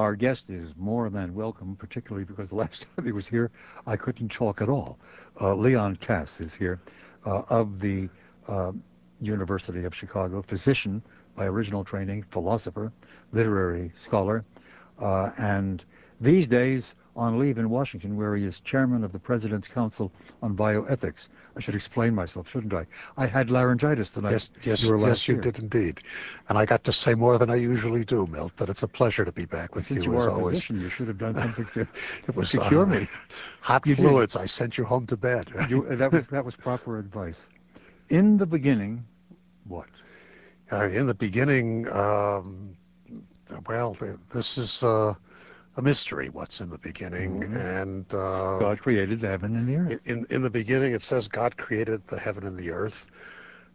Our guest is more than welcome, particularly because the last time he was here, I couldn't talk at all. Uh, Leon Kass is here uh, of the uh, University of Chicago, physician by original training, philosopher, literary scholar, uh, and these days on leave in Washington where he is chairman of the President's Council on Bioethics. I should explain myself, shouldn't I? I had laryngitis tonight. Yes, yes, you yes, you year. did indeed. And I got to say more than I usually do, Milt, but it's a pleasure to be back with Since you, you as always. physician, you should have done something to, it was, to cure uh, me. Hot You did. fluids. I sent you home to bed. You, that, was, that was proper advice. In the beginning, what? Uh, in the beginning, um, well, this is uh, a mystery. What's in the beginning? Mhm. And uh, God created the heaven and the earth. in in the beginning, it says God created the heaven and the earth,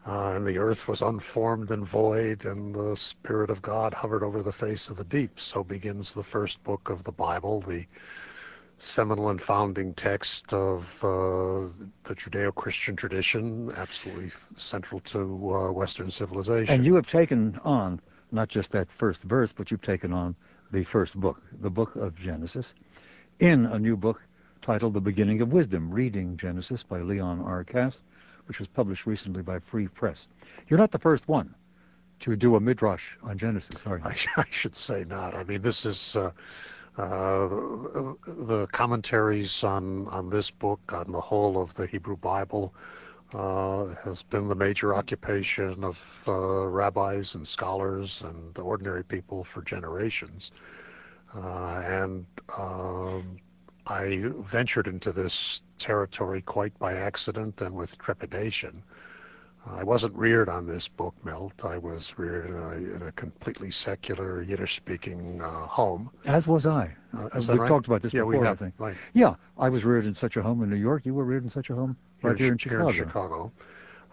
uh, and the earth was unformed and void, and the Spirit of God hovered over the face of the deep. So begins the first book of the Bible, the seminal and founding text of uh, the Judeo-Christian tradition, absolutely central to uh, Western civilization. And you have taken on not just that first verse, but you've taken on the first book, the book of Genesis, in a new book titled The Beginning of Wisdom, Reading Genesis by Leon R. Kass, which was published recently by Free Press. You're not the first one to do a midrash on Genesis, are you? I, I should say not. I mean, this is uh, uh, the commentaries on, on this book, on the whole of the Hebrew Bible, has been the major occupation of uh, rabbis and scholars and ordinary people for generations. Uh, and um, I ventured into this territory quite by accident and with trepidation. I wasn't reared on this book, Milt. I was reared in a, in a completely secular Yiddish-speaking uh, home. As was I. Uh, Uh, We've right? talked about this yeah, before, we I have. think. Right. Yeah, I was reared in such a home in New York. You were reared in such a home right here in Chicago. Chicago.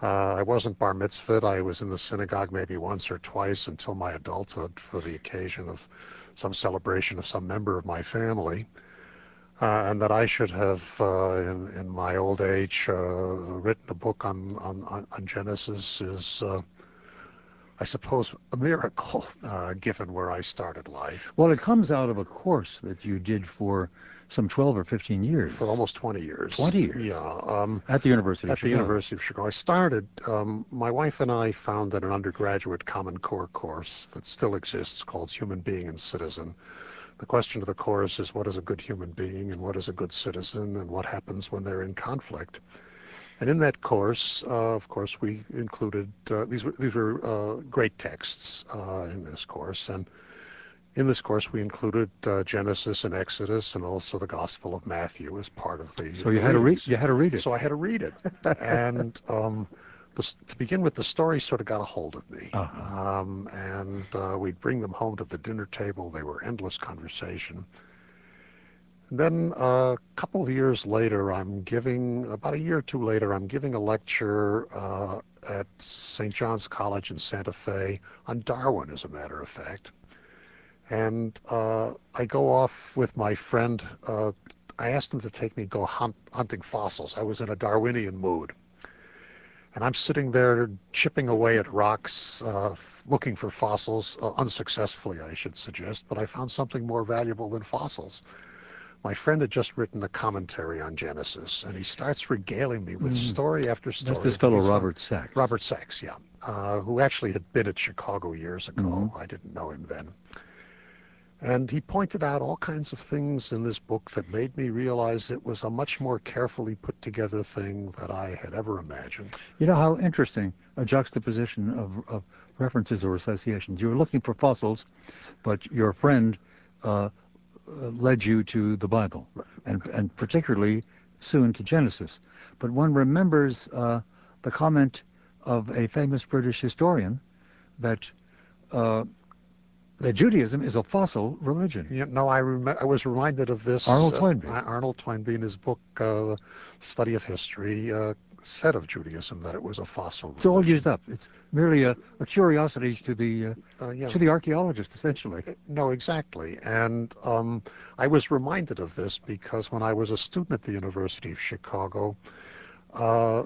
Uh, I wasn't bar mitzvahed. I was in the synagogue maybe once or twice until my adulthood for the occasion of some celebration of some member of my family. Uh, and that I should have, uh, in, in my old age, uh, written a book on, on, on- on Genesis is, uh, I suppose, a miracle, uh, given where I started life. Well, it comes out of a course that you did for some 12 or 15 years For almost 20 years. 20 years? Yeah. Um, at the University at of the University of Chicago. I started, um, my wife and I founded an undergraduate Common Core course that still exists called Human Being and Citizen. The question of the course is what is a good human being and what is a good citizen and what happens when they're in conflict. And in that course, uh, of course, we included, uh, these were, these were uh, great texts uh, in this course. And in this course, we included uh, Genesis and Exodus and also the Gospel of Matthew as part of the So you had to read. readings. You had to read it. So I had to read it, and um, the, to begin with, the story sort of got a hold of me. Uh-huh. Um, and uh, we'd bring them home to the dinner table. They were endless conversation. And then uh, a couple of years later, I'm giving about a year or two later, I'm giving a lecture uh, at St. John's College in Santa Fe on Darwin, as a matter of fact. And uh, I go off with my friend. Uh, I asked him to take me go hunt, hunting fossils. I was in a Darwinian mood. And I'm sitting there chipping away at rocks, uh, looking for fossils, uh, unsuccessfully, I should suggest, but I found something more valuable than fossils. My friend had just written a commentary on Genesis, and he starts regaling me with Mm. story after story. That's this fellow found- Robert Sacks. Robert Sacks, yeah, uh, who actually had been at Chicago years ago. Mhm. I didn't know him then. And he pointed out all kinds of things in this book that made me realize it was a much more carefully put together thing than I had ever imagined. You know how interesting a juxtaposition of, of references or associations. You were looking for fossils, but your friend uh, uh, led you to the Bible, and and particularly soon to Genesis. But one remembers uh, the comment of a famous British historian that uh, that Judaism is a fossil religion. You know, I, rem- I was reminded of this. Arnold uh, Toynbee. Arnold Toynbee in his book, uh, Study of History, uh, said of Judaism that it was a fossil It's all used up. It's merely a, a curiosity to the uh, Uh, yeah. to the archaeologist, essentially. No, exactly. And um, I was reminded of this because when I was a student at the University of Chicago, uh,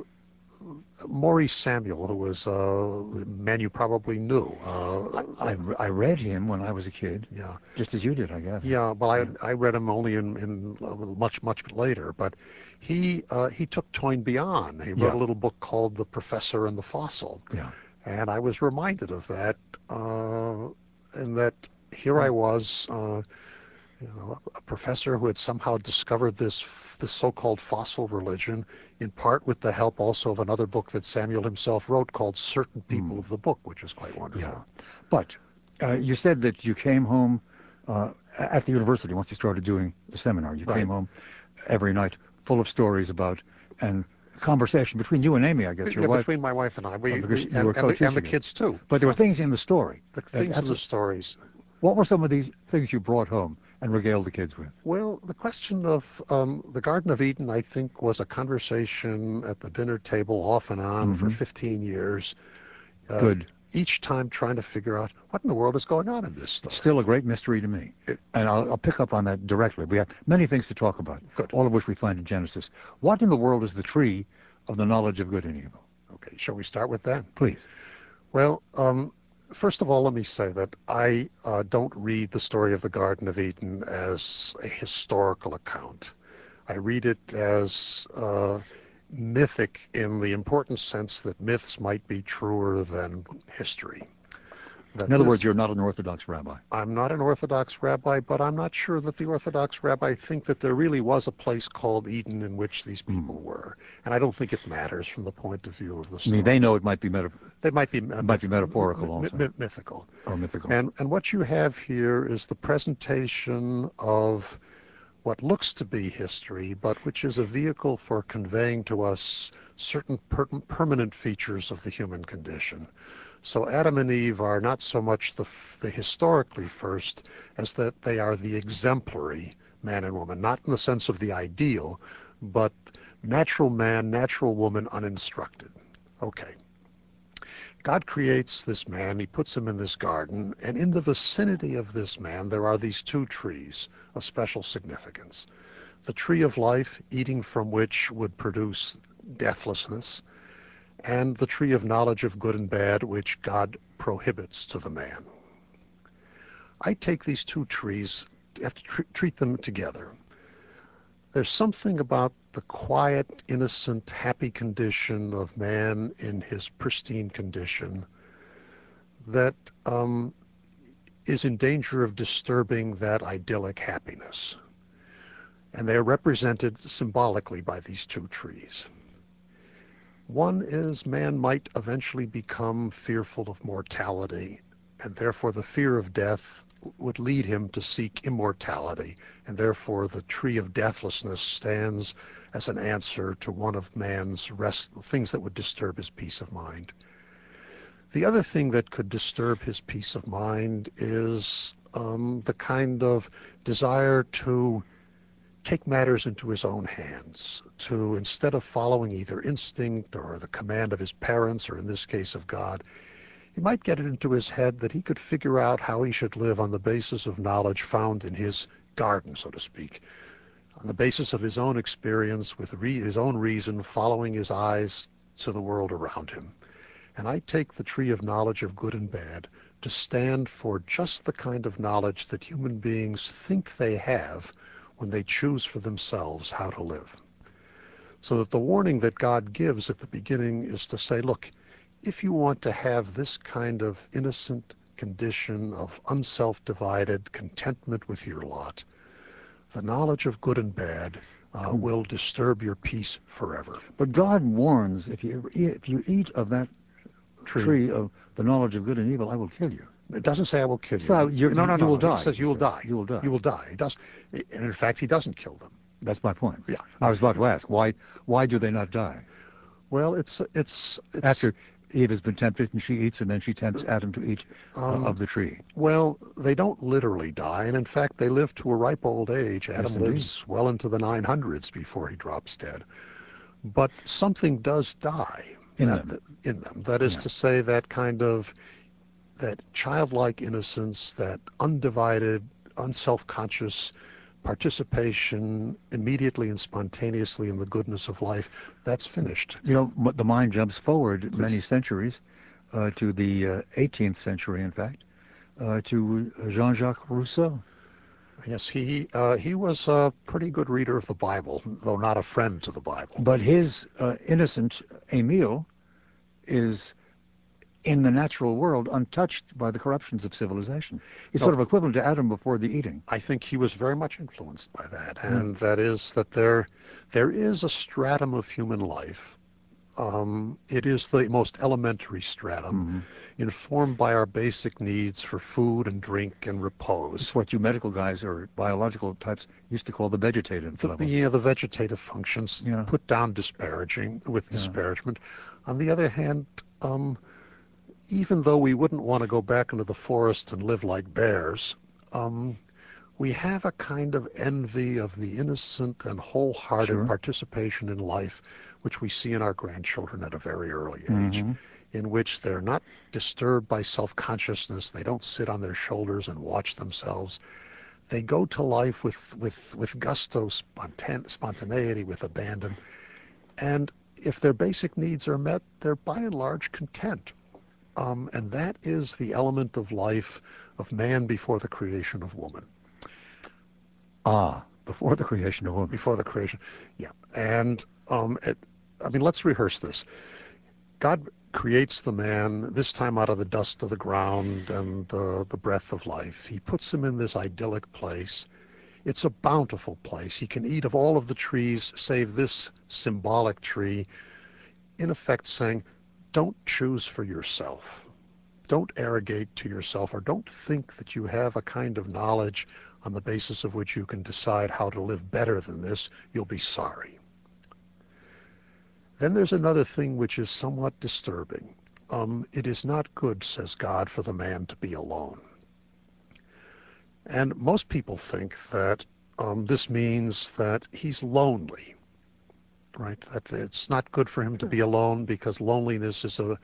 Maurice Samuel, who was a man you probably knew. Uh, I, I read him when I was a kid. Yeah. Just as you did, I guess. Yeah, well, I, I read him only in, in much, much later. But he uh, he took Toynbee on. He wrote Yeah. a little book called The Professor and the Fossil. Yeah. And I was reminded of that, uh, and that here I was, uh, you know, a professor who had somehow discovered this this so-called fossil religion, in part with the help also of another book that Samuel himself wrote called Certain People of the Book, which is quite wonderful. Yeah. But uh, you said that you came home uh, at the university once you started doing the seminar. You Right. came home every night full of stories about and conversation between you and Amy, I guess, your Yeah, wife. between my wife and I, we, Oh, we- and, were and, the, and the kids too. But there were things in the story. The things in the stories. What were some of these things you brought home and regale the kids with? Well, the question of um, the Garden of Eden, I think, was a conversation at the dinner table off and on for Mhm. 15 years. Uh, Good. Each time trying to figure out what in the world is going on in this. It's still a great mystery to me. It- and I'll, I'll pick up on that directly. We have many things to talk about, Good. all of which we find in Genesis. What in the world is the tree of the knowledge of good and evil? Okay, shall we start with that? Please. Well, um, first of all, let me say that I uh, don't read the story of the Garden of Eden as a historical account. I read it as uh, mythic in the important sense that myths might be truer than history. In other this- words, you're not an Orthodox rabbi. I'm not an Orthodox rabbi, but I'm not sure that the Orthodox rabbi think that there really was a place called Eden in which these hmm. people were. And I don't think it matters from the point of view of the Story. I mean, they know it might be meta- They might be, uh, might be metaphorical also. myth- mythical. or mythical. And, and what you have here is the presentation of what looks to be history, but which is a vehicle for conveying to us certain per- permanent features of the human condition. So Adam and Eve are not so much the, the historically first as that they are the exemplary man and woman, not in the sense of the ideal, but natural man, natural woman, uninstructed. Okay. God creates this man, he puts him in this garden, and in the vicinity of this man there are these two trees of special significance. The tree of life, eating from which would produce deathlessness, and the tree of knowledge of good and bad, which God prohibits to the man. I take these two trees, have to tr- treat them together. There's something about the quiet, innocent, happy condition of man in his pristine condition that um, is in danger of disturbing that idyllic happiness. And they are represented symbolically by these two trees. One is man might eventually become fearful of mortality, and therefore the fear of death would lead him to seek immortality, and therefore the tree of deathlessness stands as an answer to one of man's rest, things that would disturb his peace of mind. The other thing that could disturb his peace of mind is um, the kind of desire to take matters into his own hands, to instead of following either instinct or the command of his parents, or in this case of God, he might get it into his head that he could figure out how he should live on the basis of knowledge found in his garden, so to speak, on the basis of his own experience, with re- his own reason, following his eyes to the world around him. And I take the tree of knowledge of good and bad to stand for just the kind of knowledge that human beings think they have when they choose for themselves how to live. So that the warning that God gives at the beginning is to say, look, if you want to have this kind of innocent condition of unself-divided contentment with your lot, the knowledge of good and bad uh, will disturb your peace forever. But God warns, if you if you eat of that Tree. tree of the knowledge of good and evil, I will kill you. It doesn't say I will kill you. So you're- no, no, you no. will It die, says you will die. You will die. You will die. It does, and in fact, he doesn't kill them. That's my point. Yeah. I was about to ask why why do they not die Well, it's it's, it's after Eve has been tempted and she eats, and then she tempts Adam to eat uh, Um, of the tree. Well, they don't literally die, and in fact, they live to a ripe old age. Adam indeed. lives well into the 900s before he drops dead. But something does die In that- them. in them. That is Yeah. to say, that kind of that childlike innocence, that undivided, unself-conscious participation immediately and spontaneously in the goodness of life, that's finished. You know, the mind jumps forward many centuries uh, to the uh, 18th century, in fact, uh, to Jean-Jacques Rousseau. Yes, he uh, he was a pretty good reader of the Bible, though not a friend to the Bible. But his uh, innocent Emile is in the natural world untouched by the corruptions of civilization. He's sort of equivalent to Adam before the eating. I think he was very much influenced by that, and mm. that is that there there is a stratum of human life. Um, it is the most elementary stratum, mm-hmm. informed by our basic needs for food and drink and repose. It's what you medical guys or biological types used to call the vegetative the, level. Yeah, the vegetative functions, yeah. put down disparaging with yeah. disparagement. On the other hand, um, even though we wouldn't want to go back into the forest and live like bears, um, we have a kind of envy of the innocent and wholehearted sure. participation in life, which we see in our grandchildren at a very early age, mm-hmm. in which they're not disturbed by self consciousness. They don't sit on their shoulders and watch themselves. They go to life with, with, with gusto, spontan- spontaneity, with abandon. And if their basic needs are met, they're by and large content. Um, and that is the element of life of man before the creation of woman. Ah, before the creation of woman. Before the creation, yeah. And um, it, I mean, let's rehearse this. God creates the man, this time out of the dust of the ground and uh, the breath of life. He puts him in this idyllic place. It's a bountiful place. He can eat of all of the trees save this symbolic tree, in effect saying, don't choose for yourself. Don't arrogate to yourself or don't think that you have a kind of knowledge on the basis of which you can decide how to live better than this. You'll be sorry. Then there's another thing which is somewhat disturbing. Um, it is not good, says God, for the man to be alone. And most people think that um, this means that he's lonely right? That it's not good for him to be alone because loneliness is a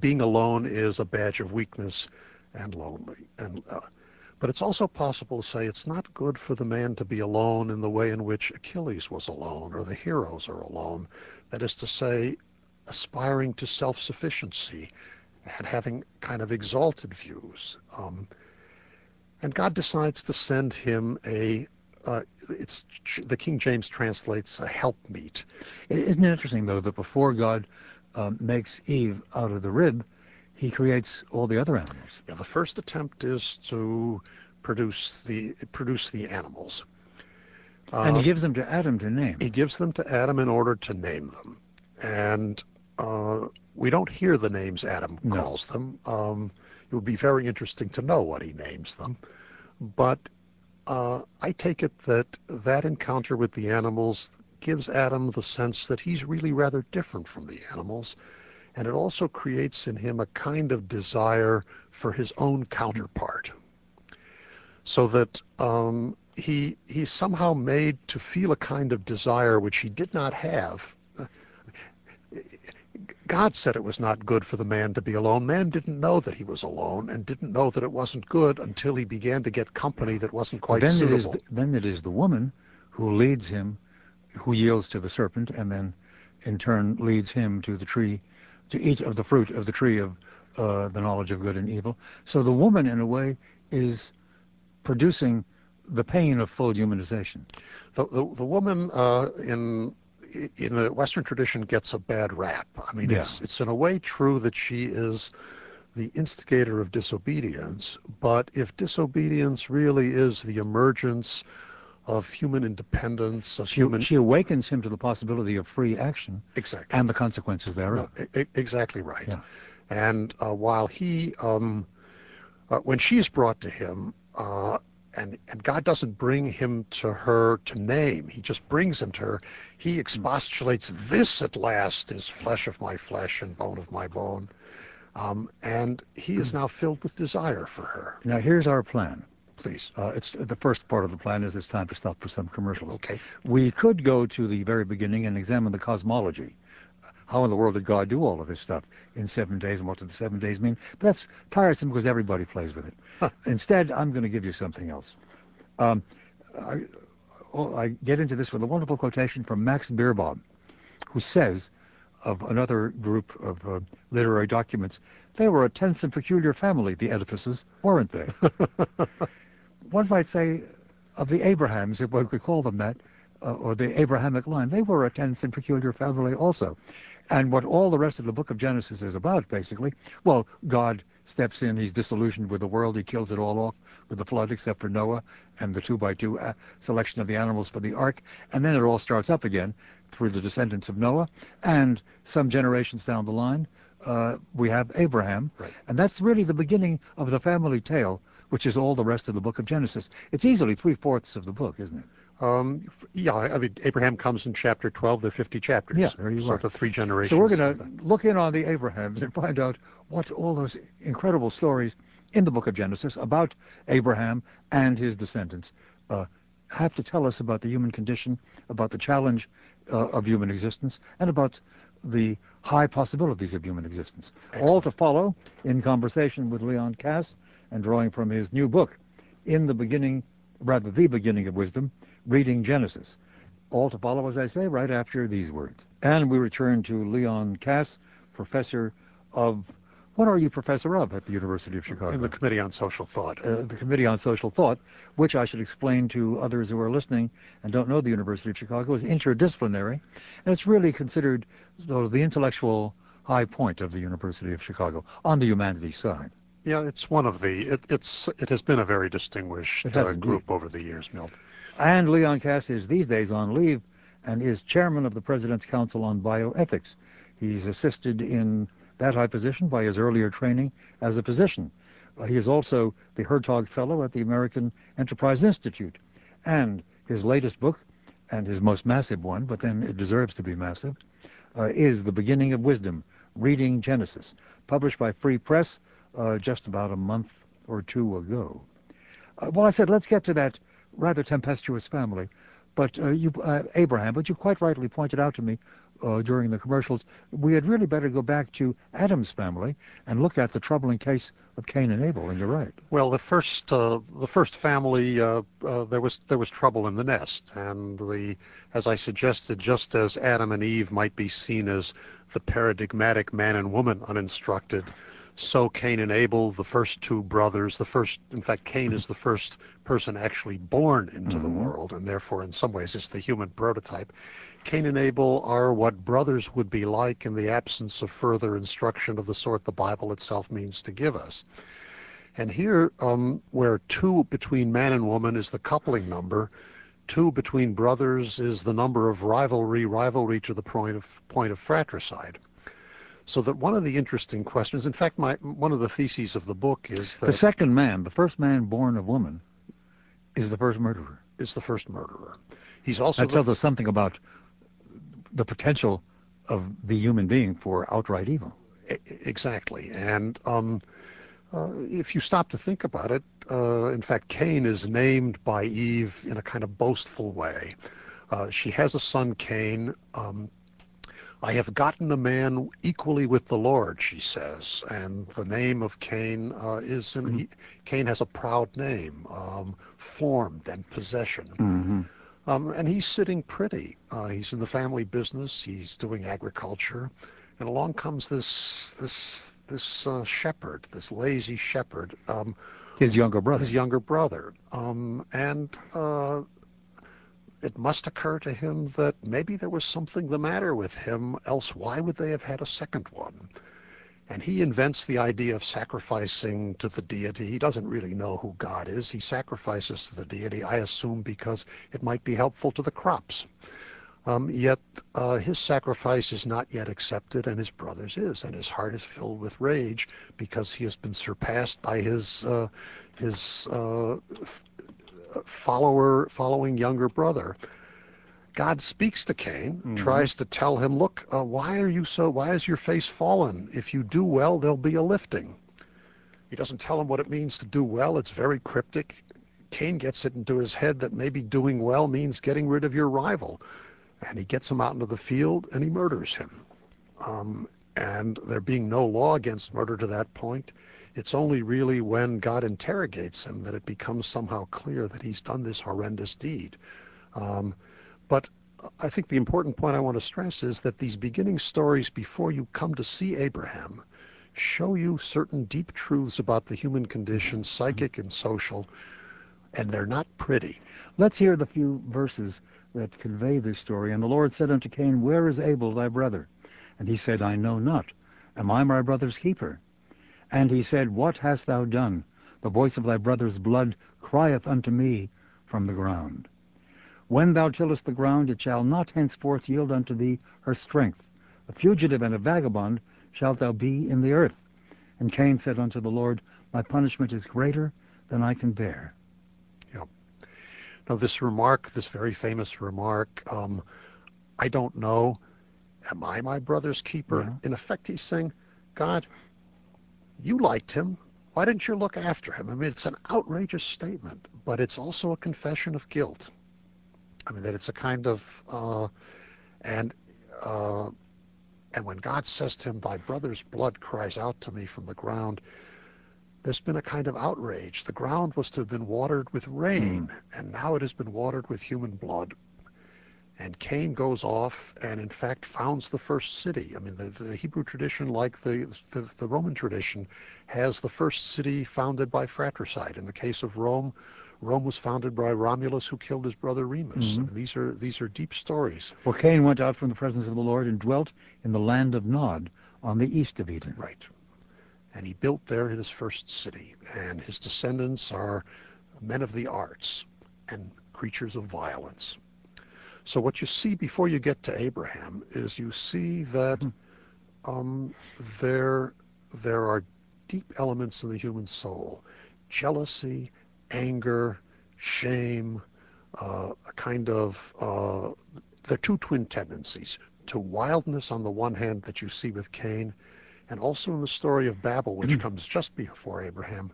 being alone is a badge of weakness and lonely. And uh, but it's also possible to say it's not good for the man to be alone in the way in which Achilles was alone or the heroes are alone. That is to say, aspiring to self-sufficiency and having kind of exalted views. Um, and God decides to send him a uh, it's the King James translates a helpmeet. Isn't it interesting though that before God um, makes Eve out of the rib, He creates all the other animals. Yeah, the first attempt is to produce the produce the animals. Uh, and he uh, gives them to Adam to name. He gives them to Adam in order to name them, and uh, we don't hear the names Adam no. calls them. Um, it would be very interesting to know what he names them, but uh, I take it that that encounter with the animals gives Adam the sense that he's really rather different from the animals, and it also creates in him a kind of desire for his own counterpart, so that um, he he's somehow made to feel a kind of desire which he did not have. God said it was not good for the man to be alone. Man didn't know that he was alone and didn't know that it wasn't good until he began to get company that wasn't quite then suitable. It is the, then it is the woman who leads him, who yields to the serpent, and then in turn leads him to the tree, to eat of the fruit of the tree of uh, the knowledge of good and evil. So the woman, in a way, is producing the pain of full humanization. The, the, the woman uh, in in the Western tradition gets a bad rap. I mean, yeah. it's it's in a way true that she is the instigator of disobedience, but if disobedience really is the emergence of human independence, of she, human, she awakens him to the possibility of free action, exactly, and the consequences thereof. No, exactly right. Yeah. And uh, while he, um, uh, when she's brought to him, uh, and and God doesn't bring him to her to name. He just brings him to her. He expostulates, "This at last is flesh of my flesh and bone of my bone," um, and he is now filled with desire for her. Now here's our plan. Please. Uh, it's the first part of the plan is it's time to stop for some commercials. Okay. We could go to the very beginning and examine the cosmology. How in the world did God do all of this stuff in seven days, and what did the seven days mean? But that's tiresome because everybody plays with it. Huh. Instead, I'm going to give you something else. Um, I, oh, I get into this with a wonderful quotation from Max Beerbohm, who says of another group of uh, literary documents, they were a tense and peculiar family, the Oedipuses, weren't they? One might say of the Abrahams, if one could call them that, uh, or the Abrahamic line, they were a tense and peculiar family also. And what all the rest of the book of Genesis is about, basically, well, God steps in, he's disillusioned with the world, he kills it all off with the flood except for Noah and the two by two uh, selection of the animals for the ark, and then it all starts up again through the descendants of Noah, and some generations down the line, uh, we have Abraham, right. and that's really the beginning of the family tale, which is all the rest of the book of Genesis. It's easily three-fourths of the book, isn't it? Um, yeah, I mean, Abraham comes in chapter 12. There are 50 chapters. Yeah, there you so are. the three generations. So we're going to look in on the Abrahams and find out what all those incredible stories in the book of Genesis about Abraham and his descendants uh, have to tell us about the human condition, about the challenge uh, of human existence, and about the high possibilities of human existence. Excellent. All to follow in conversation with Leon Kass and drawing from his new book, In the Beginning, rather the beginning of wisdom, reading Genesis. All to follow, as I say, right after these words. And we return to Leon Kass, professor of, what are you professor of at the University of Chicago? In the Committee on Social Thought. Uh, the Committee on Social Thought, which I should explain to others who are listening and don't know the University of Chicago, is interdisciplinary, and it's really considered sort of the intellectual high point of the University of Chicago on the humanities side. Yeah, it's one of the. It, it's it has been a very distinguished uh, group over the years, Milt. And Leon Kass is these days on leave and is chairman of the President's Council on Bioethics. He's assisted in that high position by his earlier training as a physician. He is also the Hertog Fellow at the American Enterprise Institute. And his latest book, and his most massive one, but then it deserves to be massive, uh, is The Beginning of Wisdom, Reading Genesis, published by Free Press uh, just about a month or two ago. Uh, well, I said, let's get to that rather tempestuous family. But uh, you, uh, Abraham, but you quite rightly pointed out to me uh, during the commercials, we had really better go back to Adam's family and look at the troubling case of Cain and Abel. And you're right. Well, the first uh, the first family uh, uh, there was there was trouble in the nest, and the as I suggested, just as Adam and Eve might be seen as the paradigmatic man and woman uninstructed so Cain and Abel, the first two brothers, the first, in fact, Cain is the first person actually born into mm-hmm. the world, and therefore, in some ways, it's the human prototype. Cain and Abel are what brothers would be like in the absence of further instruction of the sort the Bible itself means to give us. And here, um, where two between man and woman is the coupling number, two between brothers is the number of rivalry, rivalry to the point of point of fratricide. So that one of the interesting questions, in fact, my one of the theses of the book is that the second man, the first man born of woman, is the first murderer. Is the first murderer. He's also that tells us something about the potential of the human being for outright evil. Exactly, and um, uh, if you stop to think about it, uh, in fact, Cain is named by Eve in a kind of boastful way. Uh, she has a son, Cain. Um, I have gotten a man equally with the Lord, she says. And the name of Cain uh, is, in, he, Cain has a proud name, um, formed and possession. Mm-hmm. Um, and he's sitting pretty. Uh, he's in the family business. He's doing agriculture. And along comes this this this uh, shepherd, this lazy shepherd. Um, his younger brother. His younger brother. Um, and uh, it must occur to him that maybe there was something the matter with him, else why would they have had a second one? And he invents the idea of sacrificing to the deity. He doesn't really know who God is. He sacrifices to the deity, I assume, because it might be helpful to the crops. Um, yet uh, his sacrifice is not yet accepted, and his brother's is, and his heart is filled with rage because he has been surpassed by his uh, his uh, follower, following younger brother. God speaks to Cain, mm-hmm. tries to tell him, look, uh, why are you so, why is your face fallen? If you do well, there'll be a lifting. He doesn't tell him what it means to do well. It's very cryptic. Cain gets it into his head that maybe doing well means getting rid of your rival. And he gets him out into the field and he murders him. Um, and there being no law against murder to that point, It's only really when God interrogates him that it becomes somehow clear that he's done this horrendous deed. Um, but I think the important point I want to stress is that these beginning stories before you come to see Abraham show you certain deep truths about the human condition, psychic and social, and they're not pretty. Let's hear the few verses that convey this story. And the Lord said unto Cain, Where is Abel thy brother? And he said, I know not. Am I my brother's keeper? And he said, What hast thou done? The voice of thy brother's blood crieth unto me from the ground. When thou tillest the ground, it shall not henceforth yield unto thee her strength. A fugitive and a vagabond shalt thou be in the earth. And Cain said unto the Lord, My punishment is greater than I can bear. Yeah. Now this remark, this very famous remark, um, I don't know, am I my brother's keeper? Yeah. In effect, he's saying, God, you liked him. Why didn't you look after him? I mean, it's an outrageous statement, but it's also a confession of guilt. I mean, that it's a kind of, uh, and uh, and when God says to him, "Thy brother's blood cries out to me from the ground," there's been a kind of outrage. The ground was to have been watered with rain, mm. and now it has been watered with human blood. And Cain goes off and, in fact, founds the first city. I mean, the, the Hebrew tradition, like the, the, the Roman tradition, has the first city founded by fratricide. In the case of Rome, Rome was founded by Romulus, who killed his brother Remus. Mm-hmm. These are these are deep stories. Well, Cain went out from the presence of the Lord and dwelt in the land of Nod, on the east of Eden. Right, and he built there his first city, and his descendants are men of the arts and creatures of violence. So what you see before you get to Abraham is you see that mm-hmm. um, there there are deep elements in the human soul, jealousy anger, shame, uh, a kind of uh, the two twin tendencies to wildness on the one hand that you see with Cain, and also in the story of Babel, which mm. comes just before Abraham,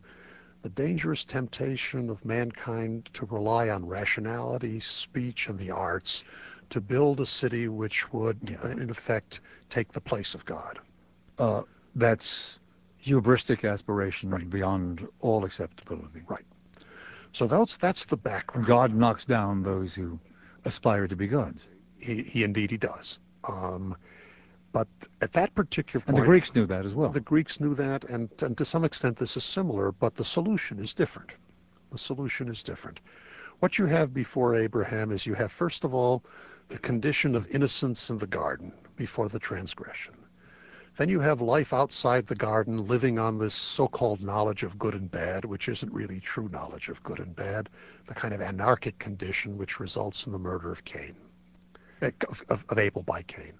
the dangerous temptation of mankind to rely on rationality, speech, and the arts to build a city which would, yeah. in effect, take the place of God. Uh, that's hubristic aspiration right. beyond all acceptability. Right. So that's that's the background. God knocks down those who aspire to be gods. He, he indeed he does. Um, but at that particular point, and the Greeks knew that as well. The Greeks knew that, and, and to some extent this is similar, but the solution is different. The solution is different. What you have before Abraham is you have first of all the condition of innocence in the garden before the transgression. Then you have life outside the garden, living on this so-called knowledge of good and bad, which isn't really true knowledge of good and bad, the kind of anarchic condition which results in the murder of Cain, eh, of, of Abel by Cain.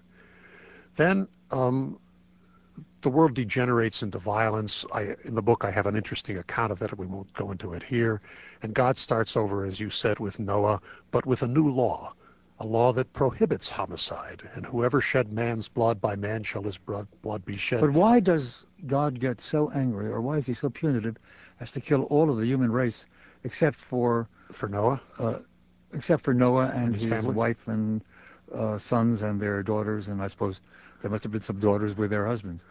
Then um, the world degenerates into violence. I, in the book, I have an interesting account of that. We won't go into it here. And God starts over, as you said, with Noah, but with a new law a law that prohibits homicide, and whoever shed man's blood, by man shall his blood be shed. But why does God get so angry, or why is he so punitive as to kill all of the human race except for for Noah, uh, except for Noah and, and his, his wife and uh, sons and their daughters, and I suppose there must have been some daughters with their husbands.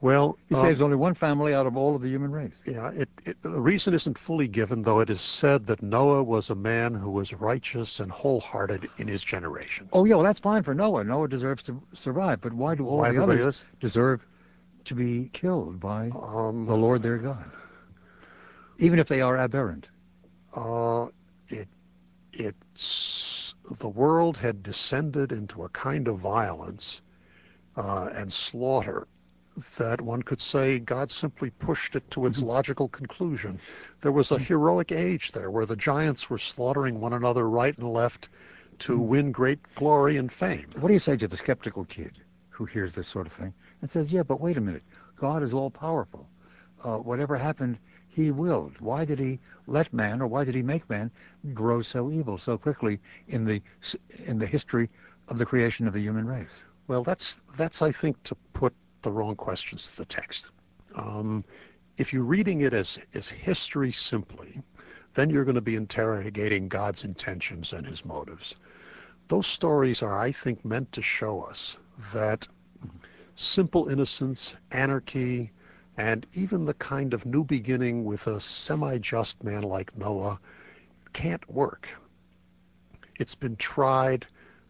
Well, he um, saves only one family out of all of the human race. Yeah, it, it, the reason isn't fully given, though it is said that Noah was a man who was righteous and wholehearted in his generation. Oh, yeah, well, that's fine for Noah. Noah deserves to survive, but why do all why the others is? deserve to be killed by um, the Lord their God, even if they are aberrant? Uh, it, it's the world had descended into a kind of violence uh, and slaughter that one could say God simply pushed it to its mm-hmm. logical conclusion. There was a heroic age there where the giants were slaughtering one another right and left to mm-hmm. win great glory and fame. What do you say to the skeptical kid who hears this sort of thing and says, yeah, but wait a minute. God is all powerful. Uh, whatever happened, he willed. Why did he let man, or why did he make man grow so evil so quickly in the in the history of the creation of the human race? Well, that's that's I think to put the wrong questions to the text. Um, if you're reading it as, as history simply, then you're going to be interrogating God's intentions and his motives. Those stories are, I think, meant to show us that simple innocence, anarchy, And even the kind of new beginning with a semi-just man like Noah can't work. It's been tried.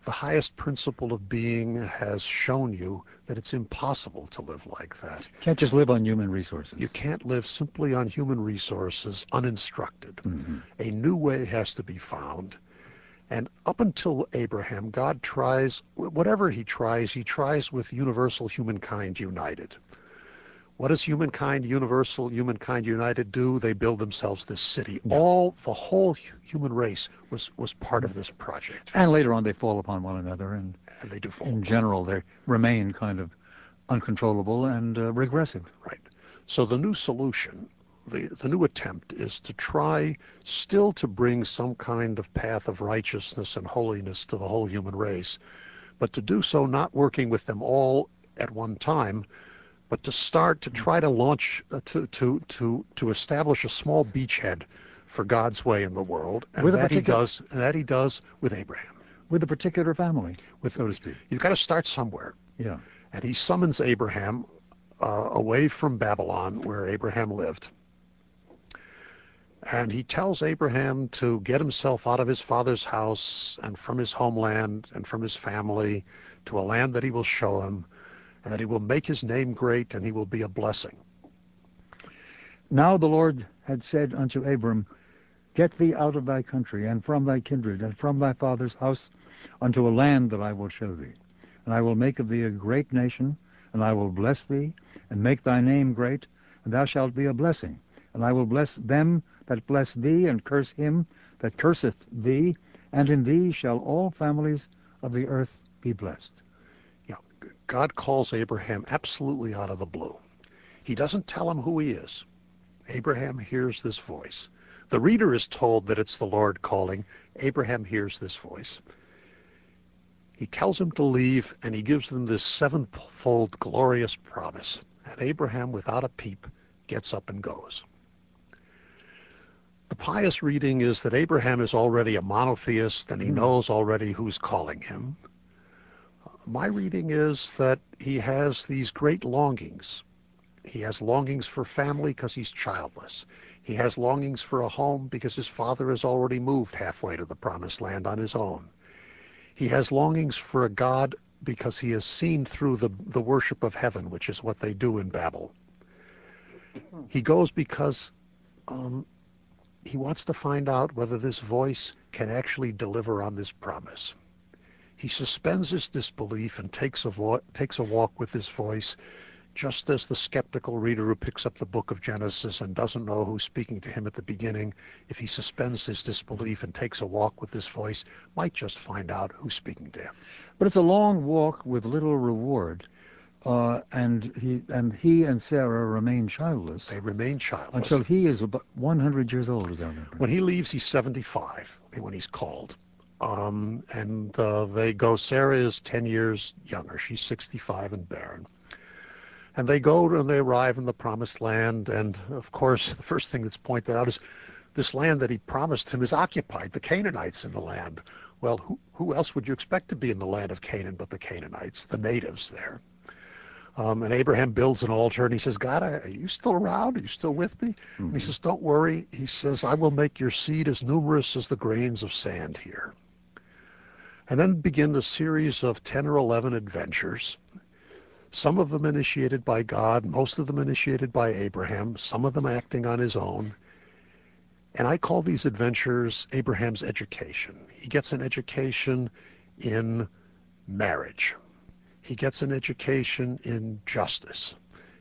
The highest principle of being has shown you that it's impossible to live like that. You Can't just live on human resources. You can't live simply on human resources uninstructed. Mm-hmm. A new way has to be found. And up until Abraham, God tries, whatever he tries, he tries with universal humankind united. What does humankind, universal humankind united do? They build themselves this city. Yeah. All, the whole human race was, was part of this project. And later on, they fall upon one another, and And they do fall. in general, they remain kind of uncontrollable and uh, regressive. Right. So the new solution, the, the new attempt is to try still to bring some kind of path of righteousness and holiness to the whole human race, but to do so not working with them all at one time, but to start to try to launch, uh, to, to, to, to establish a small beachhead for God's way in the world, and With that he does, and that he does with Abraham. With a particular family, With, so to speak. You've got to start somewhere. Yeah. And he summons Abraham uh, away from Babylon, where Abraham lived. And he tells Abraham to get himself out of his father's house and from his homeland and from his family to a land that he will show him, and that he will make his name great and he will be a blessing. Now the Lord had said unto Abram, Get thee out of thy country, and from thy kindred, and from thy father's house, unto a land that I will show thee. And I will make of thee a great nation, and I will bless thee, and make thy name great, and thou shalt be a blessing. And I will bless them that bless thee, and curse him that curseth thee, and in thee shall all families of the earth be blessed. God calls Abraham absolutely out of the blue. He doesn't tell him who he is. Abraham hears this voice. The reader is told that it's the Lord calling. Abraham hears this voice. He tells him to leave, and he gives them this sevenfold glorious promise. And Abraham, without a peep, gets up and goes. The pious reading is that Abraham is already a monotheist and he Hmm. knows already who's calling him. My reading is that he has these great longings. He has longings for family because he's childless. He has longings for a home because his father has already moved halfway to the promised land on his own. He has longings for a God because he has seen through the, the worship of heaven, which is what they do in Babel. He goes because um, he wants to find out whether this voice can actually deliver on this promise. He suspends his disbelief and takes a, vo- takes a walk with his voice, just as the skeptical reader who picks up the book of Genesis and doesn't know who's speaking to him at the beginning, if he suspends his disbelief and takes a walk with this voice, might just find out who's speaking to him. But it's a long walk with little reward. Uh, and he and he and Sarah remain childless They remain childless. until he is about 100 years old. When he leaves, he's 75 when he's called. Um, and uh, they go, Sarah is 10 years younger. She's 65 and barren. And they go and they arrive in the promised land. And of course, the first thing that's pointed out is this land that he promised him is occupied, the Canaanites in the land. Well, who, who else would you expect to be in the land of Canaan but the Canaanites, the natives there? Um, and Abraham builds an altar and he says, God, are you still around? Are you still with me? And he says, Don't worry. He says, I will make your seed as numerous as the grains of sand here. And then begin a series of 10 or 11 adventures, some of them initiated by God, most of them initiated by Abraham, some of them acting on his own. And I call these adventures Abraham's education. He gets an education in marriage. He gets an education in justice.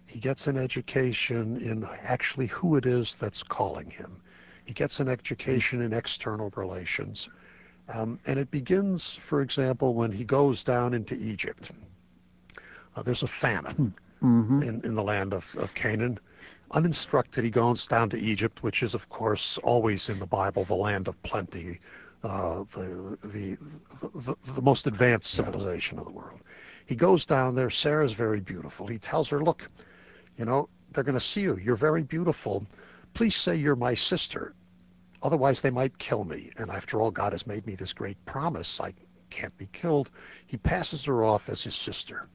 He gets an education in actually who it is that's calling him. He gets an education in external relations. Um, and it begins, for example, when he goes down into Egypt. Uh, there's a famine hmm in, in the land of, of Canaan. Uninstructed, he goes down to Egypt, which is, of course, always in the Bible the land of plenty, uh, the, the, the, the most advanced civilization of the world. He goes down there. Sarah's very beautiful. He tells her, look, you know, they're going to see you. You're very beautiful. Please say you're my sister. Otherwise, they might kill me. And after all, God has made me this great promise. I can't be killed. He passes her off as his sister.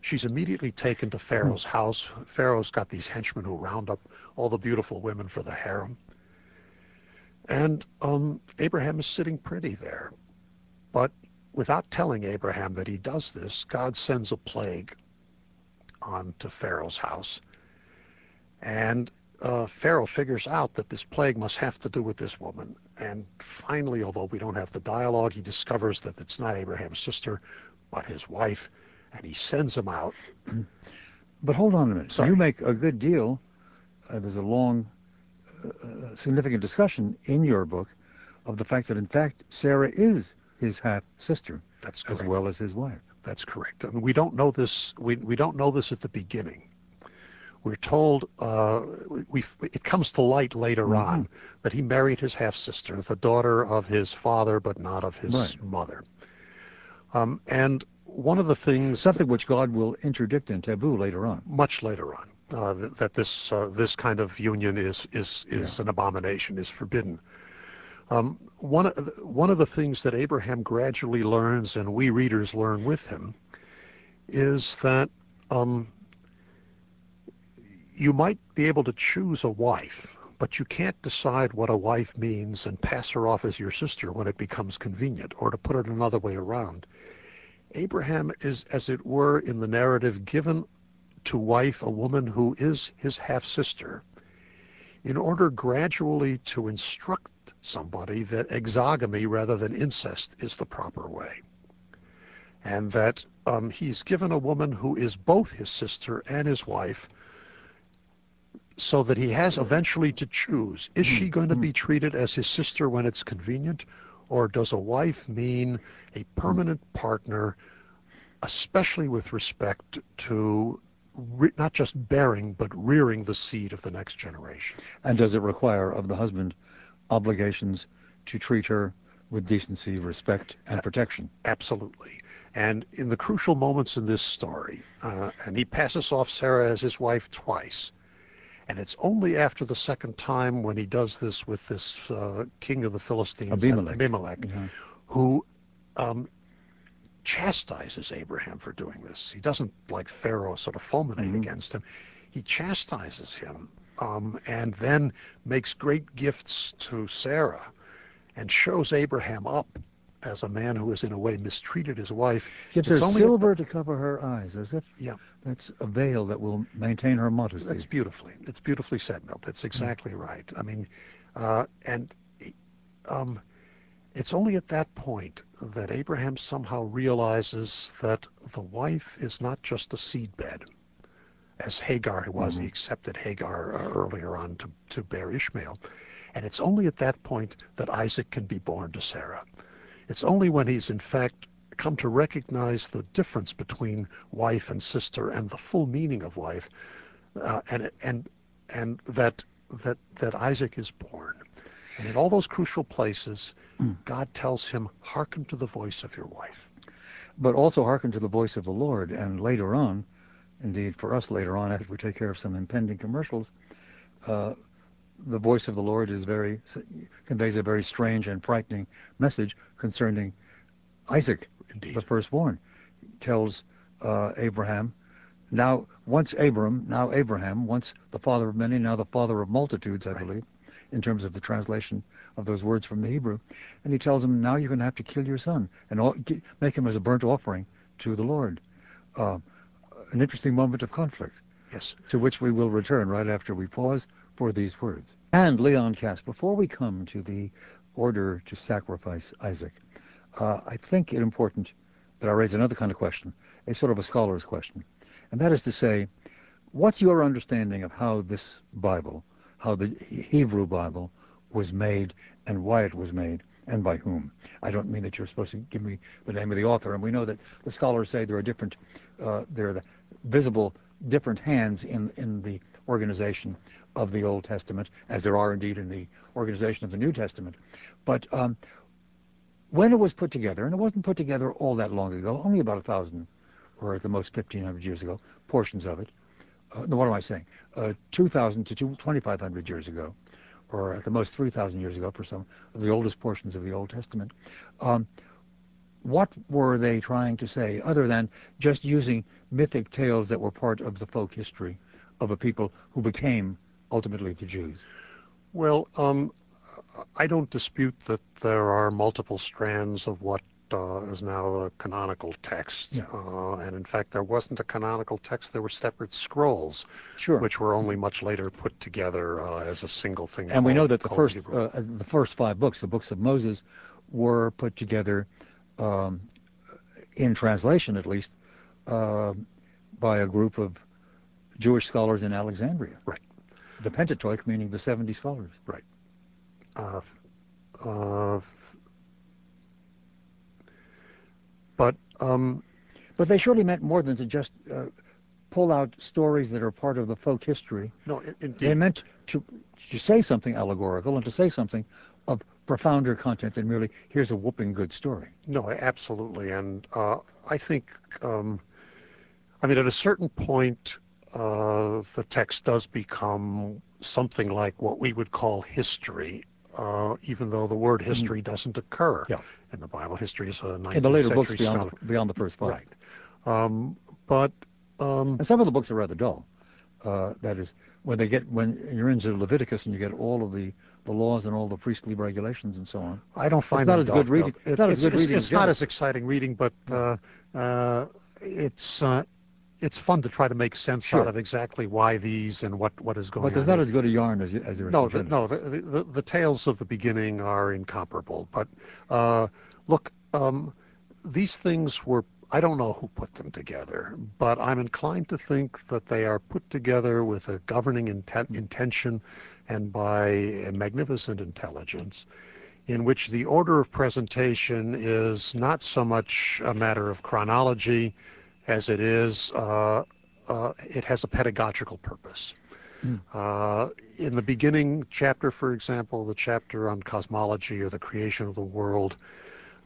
She's immediately taken to Pharaoh's house. Pharaoh's got these henchmen who round up all the beautiful women for the harem. And um, Abraham is sitting pretty there. But without telling Abraham that he does this, God sends a plague onto Pharaoh's house. And uh, Pharaoh figures out that this plague must have to do with this woman. And finally, although we don't have the dialogue, he discovers that it's not Abraham's sister, but his wife, and he sends him out. But hold on a minute. Sorry. You make a good deal. Uh, there's a long, uh, significant discussion in your book of the fact that, in fact, Sarah is his half sister as well as his wife. That's correct. I mean, we don't know this. We, we don't know this at the beginning. We're told uh, we, it comes to light later Mhm. on that he married his half sister, the daughter of his father, but not of his Right. mother. Um, and one of the things Something which God will interdict and taboo later on. much later on uh, that, that this uh, this kind of union is is is Yeah. an abomination, is forbidden. Um, one of the- one of the things that Abraham gradually learns, and we readers learn with him, is that um, you might be able to choose a wife, but you can't decide what a wife means and pass her off as your sister when it becomes convenient, or to put it another way around. Abraham is, as it were, in the narrative, given to wife a woman who is his half sister in order gradually to instruct somebody that exogamy rather than incest is the proper way. And that um, he's given a woman who is both his sister and his wife so that he has eventually to choose. Is she going to be treated as his sister when it's convenient? Or does a wife mean a permanent partner, especially with respect to re- not just bearing, but rearing the seed of the next generation? And does it require of the husband obligations to treat her with decency, respect, and protection? Absolutely. And in the crucial moments in this story, uh, and he passes off Sarah as his wife twice. And it's only after the second time when he does this with this uh, king of the Philistines, Abimelech. Abimelech Yeah. who um, chastises Abraham for doing this. He doesn't, like Pharaoh, sort of fulminate Mhm. against him. He chastises him um, and then makes great gifts to Sarah and shows Abraham up as a man who has, in a way, mistreated his wife. Gives her silver to cover her eyes, as if Yeah. that's a veil that will maintain her modesty. That's beautifully. It's beautifully said, Milt. That's exactly right. I mean, uh, and um, it's only at that point that Abraham somehow realizes that the wife is not just a seedbed, as Hagar was. He accepted Hagar uh, earlier on to, to bear Ishmael. And it's only at that point that Isaac can be born to Sarah. It's only when he's in fact come to recognize the difference between wife and sister and the full meaning of wife, uh, and and and that that that Isaac is born. And in all those crucial places, God tells him, "Hearken to the voice of your wife." but also hearken to the voice of the Lord. And later on, indeed for us later on, after we take care of some impending commercials, uh, the voice of the Lord is very conveys a very strange and frightening message concerning Isaac, Indeed. the firstborn. Tells uh, Abraham, now once Abram, now Abraham, once the father of many, now the father of multitudes, I Right. believe, in terms of the translation of those words from the Hebrew. And he tells him, now you're going to have to kill your son and all, make him as a burnt offering to the Lord. Uh, an interesting moment of conflict Yes. to which we will return right after we pause for these words. And Leon Kass, before we come to the order to sacrifice Isaac, uh, I think it important that I raise another kind of question, a sort of a scholar's question, and that is to say, what's your understanding of how this Bible, how the Hebrew Bible was made and why it was made and by whom? I don't mean that you're supposed to give me the name of the author, and we know that the scholars say there are different, uh, there are the visible different hands in in the organization of the Old Testament, as there are indeed in the organization of the New Testament. But um, when it was put together, and it wasn't put together all that long ago, only about a thousand, or at the most 1,500 years ago, portions of it. Uh, no, what am I saying? Uh, 2,000 to 2,500 years ago, or at the most 3,000 years ago for some of the oldest portions of the Old Testament. Um, what were they trying to say other than just using mythic tales that were part of the folk history of a people who became ultimately the Jews? Well, um, I don't dispute that there are multiple strands of what uh, is now a canonical text. Yeah. Uh, and in fact, there wasn't a canonical text, there were separate scrolls, Sure. which were only much later put together uh, as a single thing. and we know that the first uh, the first five books, the books of Moses, were put together um, in translation, at least, uh, by a group of Jewish scholars in Alexandria. Right. The Pentateuch, meaning the seventy scholars. Right. Uh, uh, but um, But they surely meant more than to just uh, pull out stories that are part of the folk history. no, indeed. They meant to to say something allegorical and to say something of profounder content than merely here's a whooping good story. No, absolutely. And uh, I think, um, I mean, at a certain point, uh, the text does become something like what we would call history, uh, even though the word history doesn't occur Mm-hmm. Yeah. in the Bible. History is a 19th In the later books beyond the, beyond the first five. Right. Um, but um, And some of the books are rather dull. Uh, that is, when they get when you're into Leviticus and you get all of the, the laws and all the priestly regulations and so on. I don't find not as good reading. It- It's not as good it's- reading It's not as exciting reading, but uh, uh, it's uh, it's fun to try to make sense Sure. out of exactly why these and what, what is going on. But there's not as good a yarn as as there is no, the, no, the, the the tales of the beginning are incomparable. But uh, look, um, these things were. I don't know who put them together, but I'm inclined to think that they are put together with a governing intent, intention and by a magnificent intelligence in which the order of presentation is not so much a matter of chronology as it is, uh, uh, it has a pedagogical purpose. Mm. Uh, in the beginning chapter, for example, the chapter on cosmology or the creation of the world,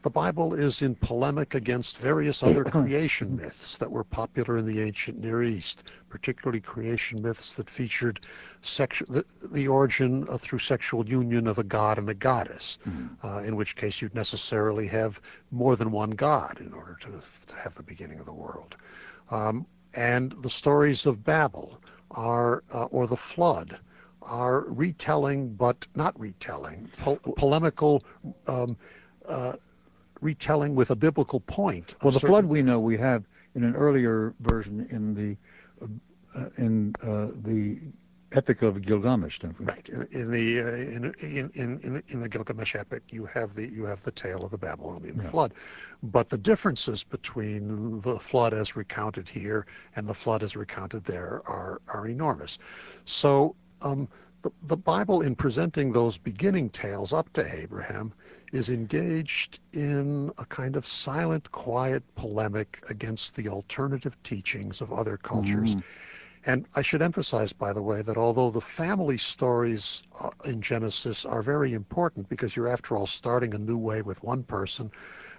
the Bible is in polemic against various other creation myths that were popular in the ancient Near East, particularly creation myths that featured the, the origin uh, through sexual union of a god and a goddess, uh, in which case you'd necessarily have more than one god in order to, to have the beginning of the world. Um, and the stories of Babel are, uh, or the flood, are retelling, but not retelling, po- polemical um, uh, retelling with a biblical point. Well, the certain- flood we know we have in an earlier version in the uh, in uh, the Epic of Gilgamesh, don't we? Right. In, in the uh, in, in in in the Gilgamesh epic, you have the you have the tale of the Babylonian Yeah. flood, but the differences between the flood as recounted here and the flood as recounted there are are enormous. So um, the the Bible, in presenting those beginning tales up to Abraham, is engaged in a kind of silent, quiet polemic against the alternative teachings of other cultures. Mhm. And I should emphasize, by the way, that although the family stories uh, in Genesis are very important because you're, after all, starting a new way with one person,